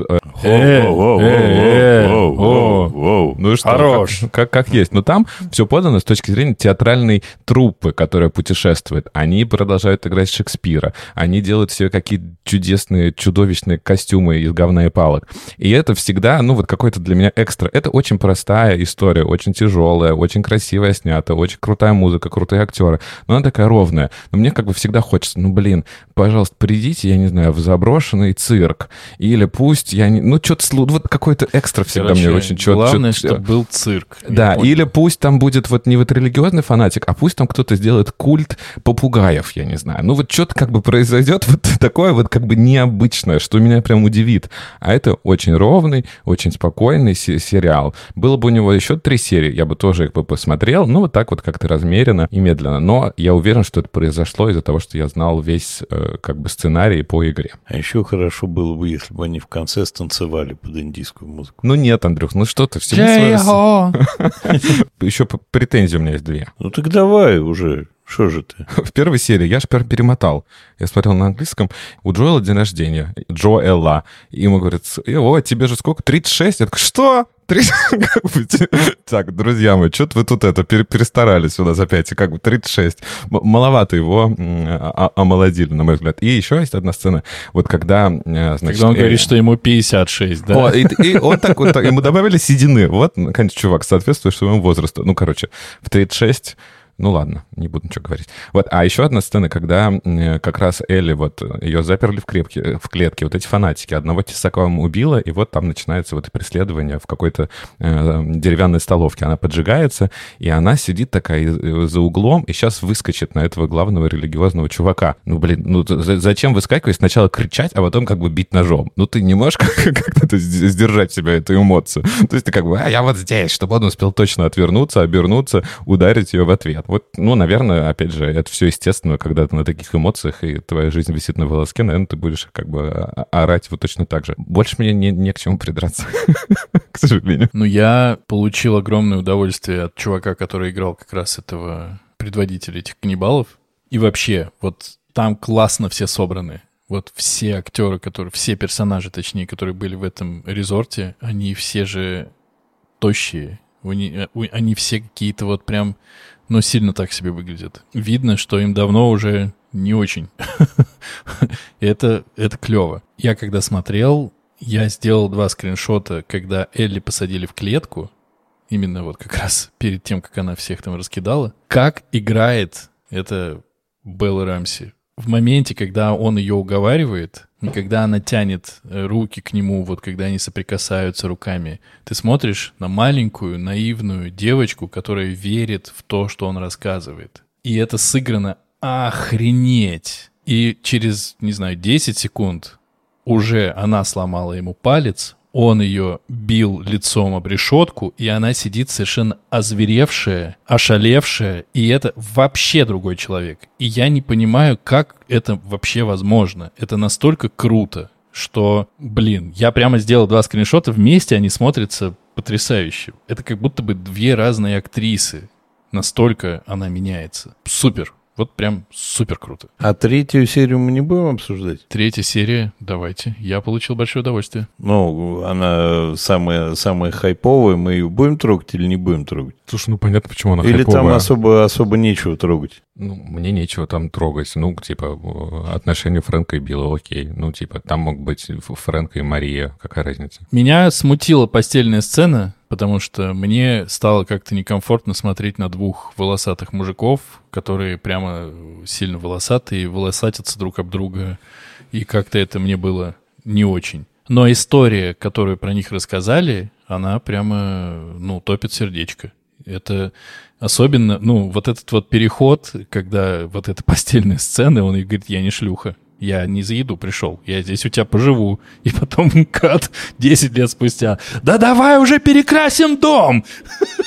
[SPEAKER 1] ну что,
[SPEAKER 3] Хорош.
[SPEAKER 1] Как, как, как есть. Но там все подано с точки зрения театральной труппы, которая путешествует. Они продолжают играть Шекспира. Они делают все какие чудесные, чудовищные костюмы из говна и палок. И это всегда, ну, вот какой-то для меня экстра. Это очень простая история, очень тяжелая, очень красивая снята, очень крутая музыка, крутые актеры. Но она такая ровная. Но мне как бы всегда хочется, ну, блин, пожалуйста, придите, я не знаю, в заброшенный цирк. Или пусть я не... Ну, что-то... Вот какой-то экстра всегда
[SPEAKER 3] Короче,
[SPEAKER 1] мне очень... чё-
[SPEAKER 3] Главное, чтобы был цирк.
[SPEAKER 1] Да, или пусть там будет вот не вот религиозный фанатик, а пусть там кто-то сделает культ попугаев, я не знаю. Ну вот что-то как бы произойдет вот такое вот как бы необычное, что меня прям удивит. А это очень ровный, очень спокойный се- сериал. Было бы у него еще три серии, я бы тоже их бы посмотрел, ну вот так вот как-то размеренно и медленно. Но я уверен, что это произошло из-за того, что я знал весь э, как бы сценарий по игре.
[SPEAKER 2] А еще хорошо было бы, если бы они в конце станцевали под индийскую музыку.
[SPEAKER 1] Ну нет, Андрюх, ну что ты, всему свое-! Еще претензии у меня есть две.
[SPEAKER 2] Ну так давай уже, что же ты?
[SPEAKER 1] В первой серии я же пер- перемотал. Я смотрел на английском. У Джоэла день рождения. Джоэла. И ему говорят, «Э, о, тебе же сколько? 36? Я такой, что? 30? Как бы, те- Так, друзья мои, что-то вы тут это пере- перестарались у нас опять. И как бы 36. М- Маловато его а- а- омолодили, на мой взгляд. И еще есть одна сцена. Вот когда, э, значит...
[SPEAKER 3] Когда он
[SPEAKER 1] э,
[SPEAKER 3] говорит, что ему 56, да?
[SPEAKER 1] О, и, и он так вот, так- ему добавили седины. Вот, наконец, чувак соответствует своему возрасту. Ну, короче, в 36 ну ладно, не буду ничего говорить. Вот, а еще одна сцена, когда э, как раз Элли, вот, ее заперли в, крепке, в клетке, вот эти фанатики. Одного Тесакова убила, и вот там начинается вот преследование в какой-то э, деревянной столовке. Она поджигается, и она сидит такая э, за углом, и сейчас выскочит на этого главного религиозного чувака. Ну, блин, ну за- зачем выскакивать? Сначала кричать, а потом как бы бить ножом. Ну, ты не можешь как- как-то сдержать себя эту эмоцию. То есть ты как бы, а я вот здесь, чтобы он успел точно отвернуться, обернуться, ударить ее в ответ. Вот, ну, наверное, опять же, это все естественно, когда ты на таких эмоциях, и твоя жизнь висит на волоске, наверное, ты будешь как бы а- орать вот точно так же. Больше мне не, не к чему придраться, к сожалению.
[SPEAKER 3] Ну, я получил огромное удовольствие от чувака, который играл как раз этого предводителя этих каннибалов. И вообще, вот там классно все собраны. Вот все актеры, которые, все персонажи, точнее, которые были в этом резорте, они все же тощие. У ни- э, Они все какие-то вот прям, ну, сильно так себе выглядят. Видно, что им давно уже не очень. Это, это клево. Я когда смотрел, я сделал два скриншота, когда Элли посадили в клетку, именно вот как раз перед тем, как она всех там раскидала. Как играет это Белла Рамси. В моменте, когда он ее уговаривает, и когда она тянет э, руки к нему, вот когда они соприкасаются руками, ты смотришь на маленькую, наивную девочку, которая верит в то, что он рассказывает. И это сыграно охренеть. И через, не знаю, 10 секунд уже она сломала ему палец, он ее бил лицом об решетку, и она сидит совершенно озверевшая, ошалевшая, и это вообще другой человек. И я не понимаю, как это вообще возможно. Это настолько круто, что, блин, я прямо сделал два скриншота, вместе они смотрятся потрясающе. Это как будто бы две разные актрисы. Настолько она меняется. Супер. Вот прям супер круто.
[SPEAKER 2] А третью серию мы не будем обсуждать?
[SPEAKER 3] Третья серия, давайте. Я получил большое удовольствие.
[SPEAKER 2] Ну, она самая, самая хайповая, мы ее будем трогать или не будем трогать?
[SPEAKER 1] Слушай, ну понятно, почему она
[SPEAKER 2] или там
[SPEAKER 1] хайповая.
[SPEAKER 2] особо, особо нечего трогать?
[SPEAKER 1] Ну, мне нечего там трогать. Ну, типа, э, отношения Фрэнка и Билла, окей. Ну, типа, там мог быть Фрэнк и Мария, какая разница?
[SPEAKER 3] Меня смутила постельная сцена, потому что мне стало как-то некомфортно смотреть на двух волосатых мужиков, которые прямо сильно волосатые, волосатятся друг об друга, и как-то это мне было не очень. Но история, которую про них рассказали, она прямо, ну, топит сердечко. Это особенно, ну, вот этот вот переход, когда вот эта постельная сцена, он ей говорит, я не шлюха. Я не за еду пришел, я здесь у тебя поживу. И потом кат 10 лет спустя. Да давай уже перекрасим дом!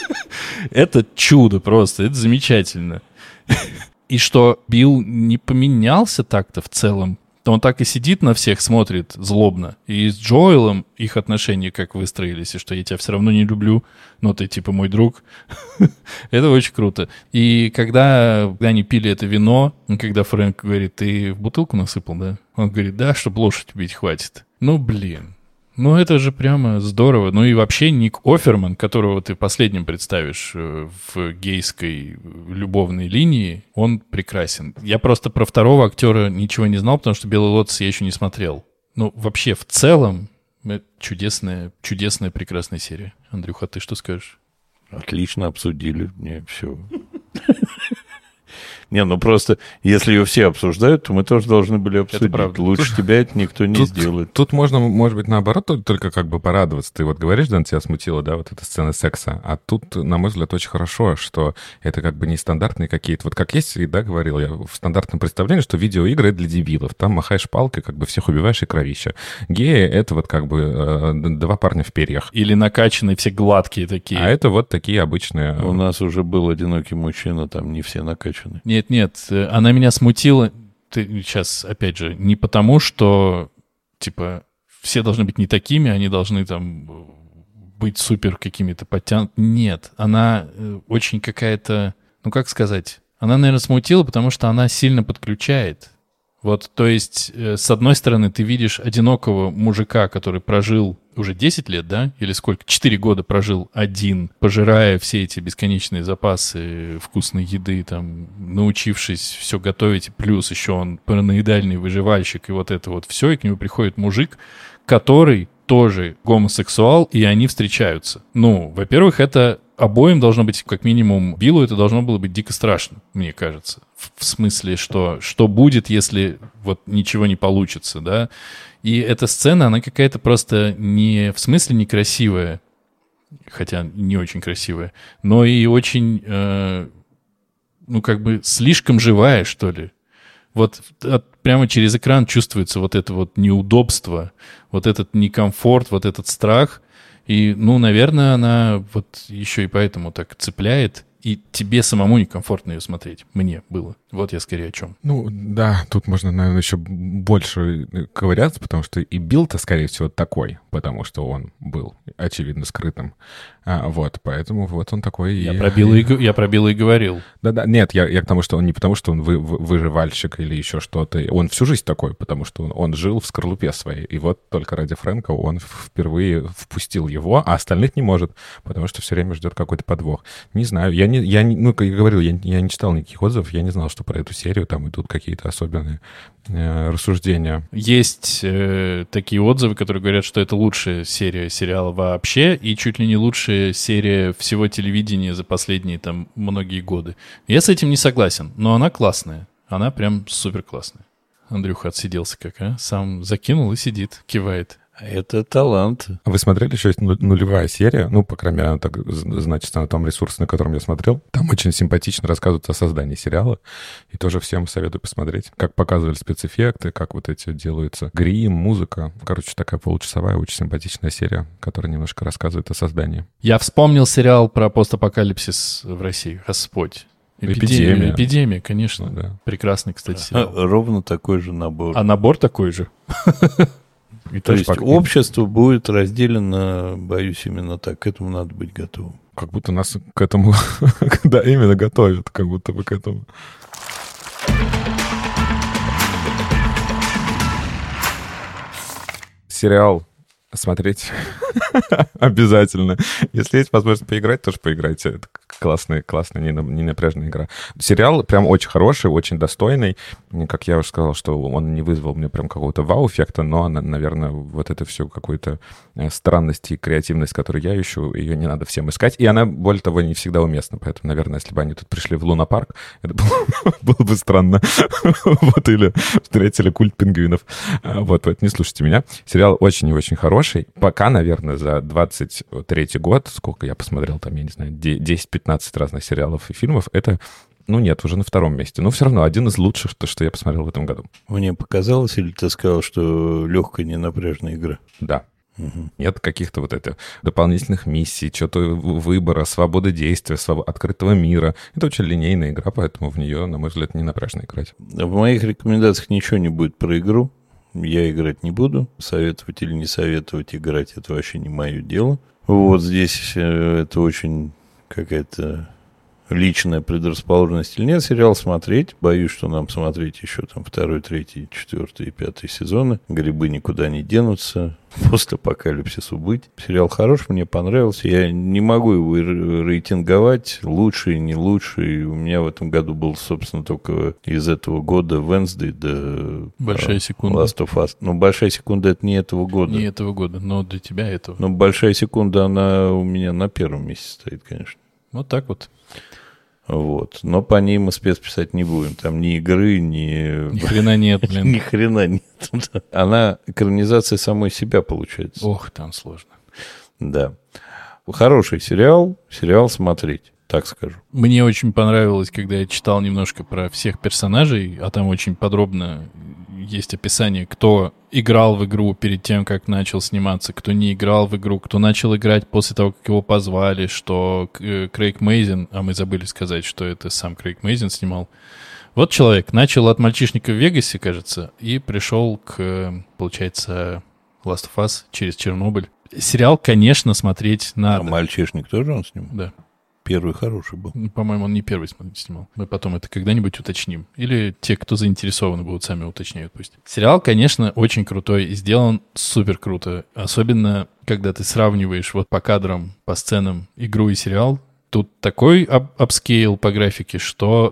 [SPEAKER 3] Это чудо просто, это замечательно. И что Билл не поменялся так-то в целом. То он так и сидит на всех, смотрит злобно. И с Джоэлом их отношения как выстроились, и что я тебя все равно не люблю, но ты типа мой друг. Это очень круто. И когда они пили это вино, когда Фрэнк говорит, ты в бутылку насыпал, да? Он говорит, да, чтобы лошадь убить хватит. Ну, блин. Ну, это же прямо здорово. Ну и вообще Ник Оферман, которого ты последним представишь э, в гейской э, любовной линии, он прекрасен. Я просто про второго актера ничего не знал, потому что «Белый лотос» я еще не смотрел. Ну, вообще, в целом, э, чудесная, чудесная, прекрасная серия. Андрюха, ты что скажешь?
[SPEAKER 2] Отлично обсудили. Не, все. Не, ну просто, если ее все обсуждают, то мы тоже должны были обсудить.
[SPEAKER 3] правда.
[SPEAKER 2] Лучше тебя это никто не
[SPEAKER 1] Тут-
[SPEAKER 2] сделает.
[SPEAKER 1] Тут можно, может быть, наоборот, только- как бы порадоваться. Ты вот говоришь, Дэн, тебя смутила, да, вот эта сцена секса. А тут, на мой взгляд, очень хорошо, что это как бы не стандартные какие-то... Вот как есть, да, говорил я, в стандартном представлении, что видеоигры — это для дебилов. Там махаешь палкой, как бы всех убиваешь и кровища. Геи — это вот как бы э, два парня в перьях.
[SPEAKER 3] Или накачанные, все гладкие такие.
[SPEAKER 1] А это вот такие обычные... э,
[SPEAKER 2] У нас уже был одинокий мужчина, там не все накачаны.
[SPEAKER 3] Нет, нет, э, она меня смутила. Ты сейчас, опять же, не потому, что, типа, все должны быть не такими, они должны там быть супер какими-то подтянутыми. Нет, она э, очень какая-то, ну как сказать, она, наверное, смутила, потому что она сильно подключает. Вот, то есть, э, с одной стороны, ты видишь одинокого мужика, который прожил уже 10 лет, да? Или сколько? 4 года прожил один, пожирая все эти бесконечные запасы вкусной еды, там, научившись все готовить, плюс еще он параноидальный выживальщик, и вот это вот все, и к нему приходит мужик, который тоже гомосексуал, и они встречаются. Ну, во-первых, это обоим должно быть, как минимум, Биллу это должно было быть дико страшно, мне кажется. В, смысле, что, что будет, если вот ничего не получится, да? И эта сцена, она какая-то просто не в смысле некрасивая, хотя не очень красивая, но и очень, э, ну, как бы слишком живая, что ли. Вот от- прямо через экран чувствуется вот это вот неудобство, вот этот некомфорт, вот этот страх. И, ну, наверное, она вот еще и поэтому так цепляет. И тебе самому некомфортно ее смотреть. Мне было. Вот я скорее о чем.
[SPEAKER 1] Ну, да, тут можно, наверное, еще больше ковыряться, потому что и Билл-то, скорее всего, такой, потому что он был, очевидно, скрытым. А, вот, поэтому вот он такой.
[SPEAKER 3] Я
[SPEAKER 1] и...
[SPEAKER 3] про Билла и, г- я про Билла и говорил.
[SPEAKER 1] Да-да, нет, я, я к тому, что он не потому, что он вы- вы- выживальщик или еще что-то. Он всю жизнь такой, потому что он, он жил в скорлупе своей. И вот только ради Фрэнка он впервые впустил его, а остальных не может, потому что все время ждет какой-то подвох. Не знаю, я не, я не, ну, как я говорил, я, я не читал никаких отзывов, я не знал, что про эту серию там идут какие-то особенные э, рассуждения.
[SPEAKER 3] Есть э, такие отзывы, которые говорят, что это лучшая серия сериала вообще и чуть ли не лучшая серия всего телевидения за последние там многие годы. Я с этим не согласен, но она классная. Она прям супер классная. Андрюха отсиделся как, а? Сам закинул и сидит, кивает.
[SPEAKER 2] Это талант.
[SPEAKER 1] А Вы смотрели еще есть ну- нулевая серия? Ну, по крайней мере, она так значится на том ресурсе, на котором я смотрел. Там очень симпатично рассказывают о создании сериала. И тоже всем советую посмотреть. Как показывали спецэффекты, как вот эти делаются грим, музыка. Короче, такая получасовая, очень симпатичная серия, которая немножко рассказывает о создании.
[SPEAKER 3] Я вспомнил сериал про постапокалипсис в России. Господь.
[SPEAKER 1] Эпидемия.
[SPEAKER 3] Эпидемия, конечно.
[SPEAKER 1] Ну, да.
[SPEAKER 3] Прекрасный, кстати,
[SPEAKER 2] А,
[SPEAKER 3] сериал.
[SPEAKER 2] Ровно такой же набор.
[SPEAKER 3] А набор такой же. И
[SPEAKER 2] То
[SPEAKER 3] тоже
[SPEAKER 2] есть общество будет разделено, боюсь, именно так. К этому надо быть готовым.
[SPEAKER 1] Как будто нас к этому, да, именно готовят, как будто бы к этому. Сериал смотреть обязательно. Если есть возможность поиграть, тоже поиграйте. Это классная, классная, не, игра. Сериал прям очень хороший, очень достойный. Как я уже сказал, что он не вызвал мне прям какого-то вау-эффекта, но, на- наверное, вот это все какую-то э, странность и креативность, которую я ищу, ее не надо всем искать. И она, более того, не всегда уместна. Поэтому, наверное, если бы они тут пришли в Луна-парк, это было, было бы странно. Вот, или встретили культ пингвинов. А, Вот, поэтому не слушайте меня. Сериал очень и очень хороший. Пока, наверное, за 23 год, сколько я посмотрел там, я не знаю, де- 10-15 разных сериалов и фильмов, это ну нет, уже на втором месте. Но все равно один из лучших, то, что я посмотрел в этом году.
[SPEAKER 2] Мне показалось, или ты сказал, что легкая, ненапряжная игра?
[SPEAKER 1] Да. Нет каких-то вот этих дополнительных миссий, что-то выбора, свободы действия, своб- открытого мира. Это очень линейная игра, поэтому в нее, на мой взгляд, не напряжно играть.
[SPEAKER 2] В моих рекомендациях ничего не будет про игру. Я играть не буду. Советовать или не советовать играть, это вообще не мое дело. Вот здесь э, это очень какая-то личная предрасположенность или нет. Сериал смотреть. Боюсь, что нам смотреть еще там второй, третий, четвертый и пятый сезоны. Грибы никуда не денутся. Постапокалипсису быть. Сериал хорош, мне понравился. Я не могу его рейтинговать. Лучший, не лучший. У меня в этом году был, собственно, только из этого года Wednesday до
[SPEAKER 3] Большая
[SPEAKER 2] а,
[SPEAKER 3] секунда.
[SPEAKER 2] Last of Us. Но большая секунда это не этого года.
[SPEAKER 3] Не этого года, но для тебя этого.
[SPEAKER 2] Но большая секунда, она у меня на первом месте стоит, конечно.
[SPEAKER 3] Вот так вот.
[SPEAKER 2] Вот. Но по ней мы спец писать не будем. Там ни игры, ни...
[SPEAKER 3] Ни хрена нет,
[SPEAKER 2] Ни
[SPEAKER 3] блин.
[SPEAKER 2] хрена нет. Она экранизация самой себя получается.
[SPEAKER 3] Ох, там сложно.
[SPEAKER 2] Да. Хороший сериал, сериал смотреть, так скажу.
[SPEAKER 3] Мне очень понравилось, когда я читал немножко про всех персонажей, а там очень подробно есть описание, кто играл в игру перед тем, как начал сниматься, кто не играл в игру, кто начал играть после того, как его позвали, что э, Крейг Мейзен, а мы забыли сказать, что это сам Крейг Мейзен снимал. Вот человек начал от мальчишника в Вегасе, кажется, и пришел к, э, получается, Last of Us через Чернобыль. Сериал, конечно, смотреть
[SPEAKER 2] А
[SPEAKER 3] надо.
[SPEAKER 2] мальчишник тоже он снимал?
[SPEAKER 3] Да.
[SPEAKER 2] Первый хороший был.
[SPEAKER 3] По-моему, он не первый снимал. Мы потом это когда-нибудь уточним. Или те, кто заинтересованы будут, сами уточняют пусть. Сериал, конечно, очень крутой и сделан супер круто. Особенно, когда ты сравниваешь вот по кадрам, по сценам игру и сериал. Тут такой up- upscale по графике, что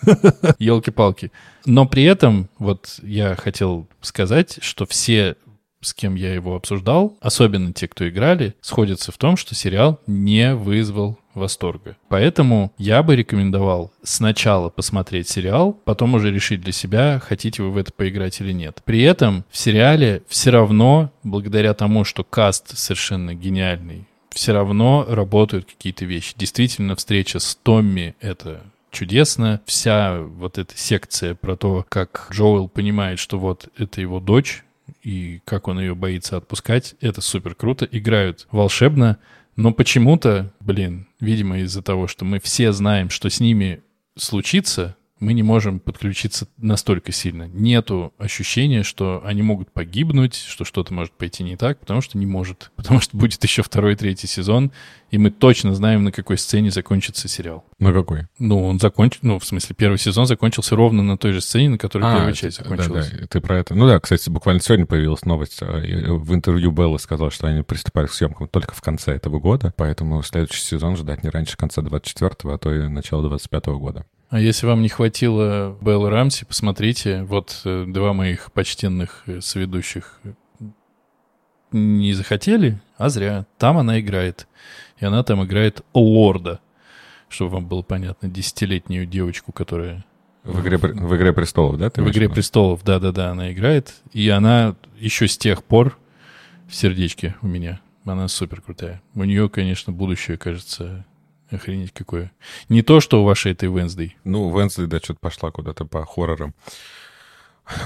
[SPEAKER 3] елки-палки. Но при этом, вот я хотел сказать, что все с кем я его обсуждал, особенно те, кто играли, сходятся в том, что сериал не вызвал восторга. Поэтому я бы рекомендовал сначала посмотреть сериал, потом уже решить для себя, хотите вы в это поиграть или нет. При этом в сериале все равно, благодаря тому, что каст совершенно гениальный, все равно работают какие-то вещи. Действительно, встреча с Томми — это чудесно. Вся вот эта секция про то, как Джоэл понимает, что вот это его дочь, и как он ее боится отпускать, это супер круто. Играют волшебно, но почему-то, блин, видимо, из-за того, что мы все знаем, что с ними случится, мы не можем подключиться настолько сильно. Нету ощущения, что они могут погибнуть, что что-то может пойти не так, потому что не может. Потому что будет еще второй, третий сезон, и мы точно знаем, на какой сцене закончится сериал.
[SPEAKER 1] На какой?
[SPEAKER 3] Ну, он закончил, ну, в смысле, первый сезон закончился ровно на той же сцене, на которой первая
[SPEAKER 1] ты-
[SPEAKER 3] часть
[SPEAKER 1] да,
[SPEAKER 3] закончилась.
[SPEAKER 1] да, ты про это. Ну да, кстати, буквально сегодня появилась новость. а, и В интервью Белла сказал, что они приступают к съемкам только в конце этого года, поэтому следующий сезон ждать не раньше конца 24-го, а то и начала 25-го года.
[SPEAKER 3] А если вам не хватило Беллы Рамси, посмотрите, вот э, два моих почтенных э, соведущих э, не захотели, а зря. Там она играет. И она там играет лорда, чтобы вам было понятно, десятилетнюю девочку, которая
[SPEAKER 1] В игре, в игре престолов, да? ты
[SPEAKER 3] в «Игре престолов», да-да-да, она играет. И она еще с тех пор в сердечке у меня. Она супер крутая. У нее, конечно, будущее, кажется, охренеть какое. Не то, что у вашей этой Венсдей.
[SPEAKER 1] Ну, Венсли, да, что-то пошла куда-то по хоррорам.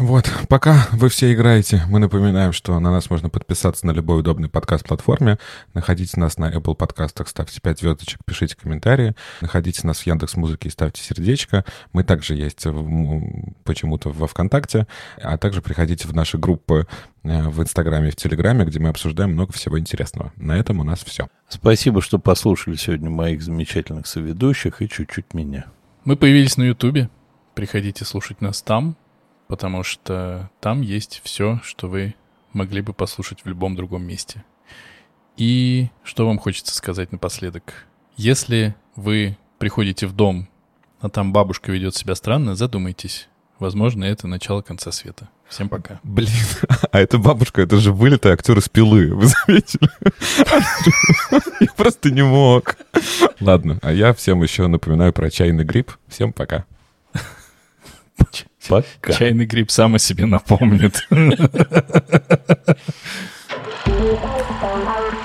[SPEAKER 1] Вот, пока вы все играете, мы напоминаем, что на нас можно подписаться на любой удобной подкаст-платформе. Находите нас на Apple подкастах, ставьте 5 звездочек, пишите комментарии. Находите нас в Яндекс Музыке и ставьте сердечко. Мы также есть почему-то во ВКонтакте, а также приходите в наши группы э, в Инстаграме и в Телеграме, где мы обсуждаем много всего интересного. На этом у нас все.
[SPEAKER 2] Спасибо, что послушали сегодня моих замечательных соведущих и чуть-чуть меня.
[SPEAKER 3] Мы появились на Ютубе. Приходите слушать нас там, потому что там есть все, что вы могли бы послушать в любом другом месте. И что вам хочется сказать напоследок? Если вы приходите в дом, а там бабушка ведет себя странно, задумайтесь. Возможно, это начало конца света. Всем пока.
[SPEAKER 1] Блин, а эта бабушка, это же вылитый актер из пилы, вы заметили? Я просто не мог. Ладно, а я всем еще напоминаю про чайный гриб. Всем пока.
[SPEAKER 2] Пока.
[SPEAKER 3] Чайный гриб сам о себе напомнит.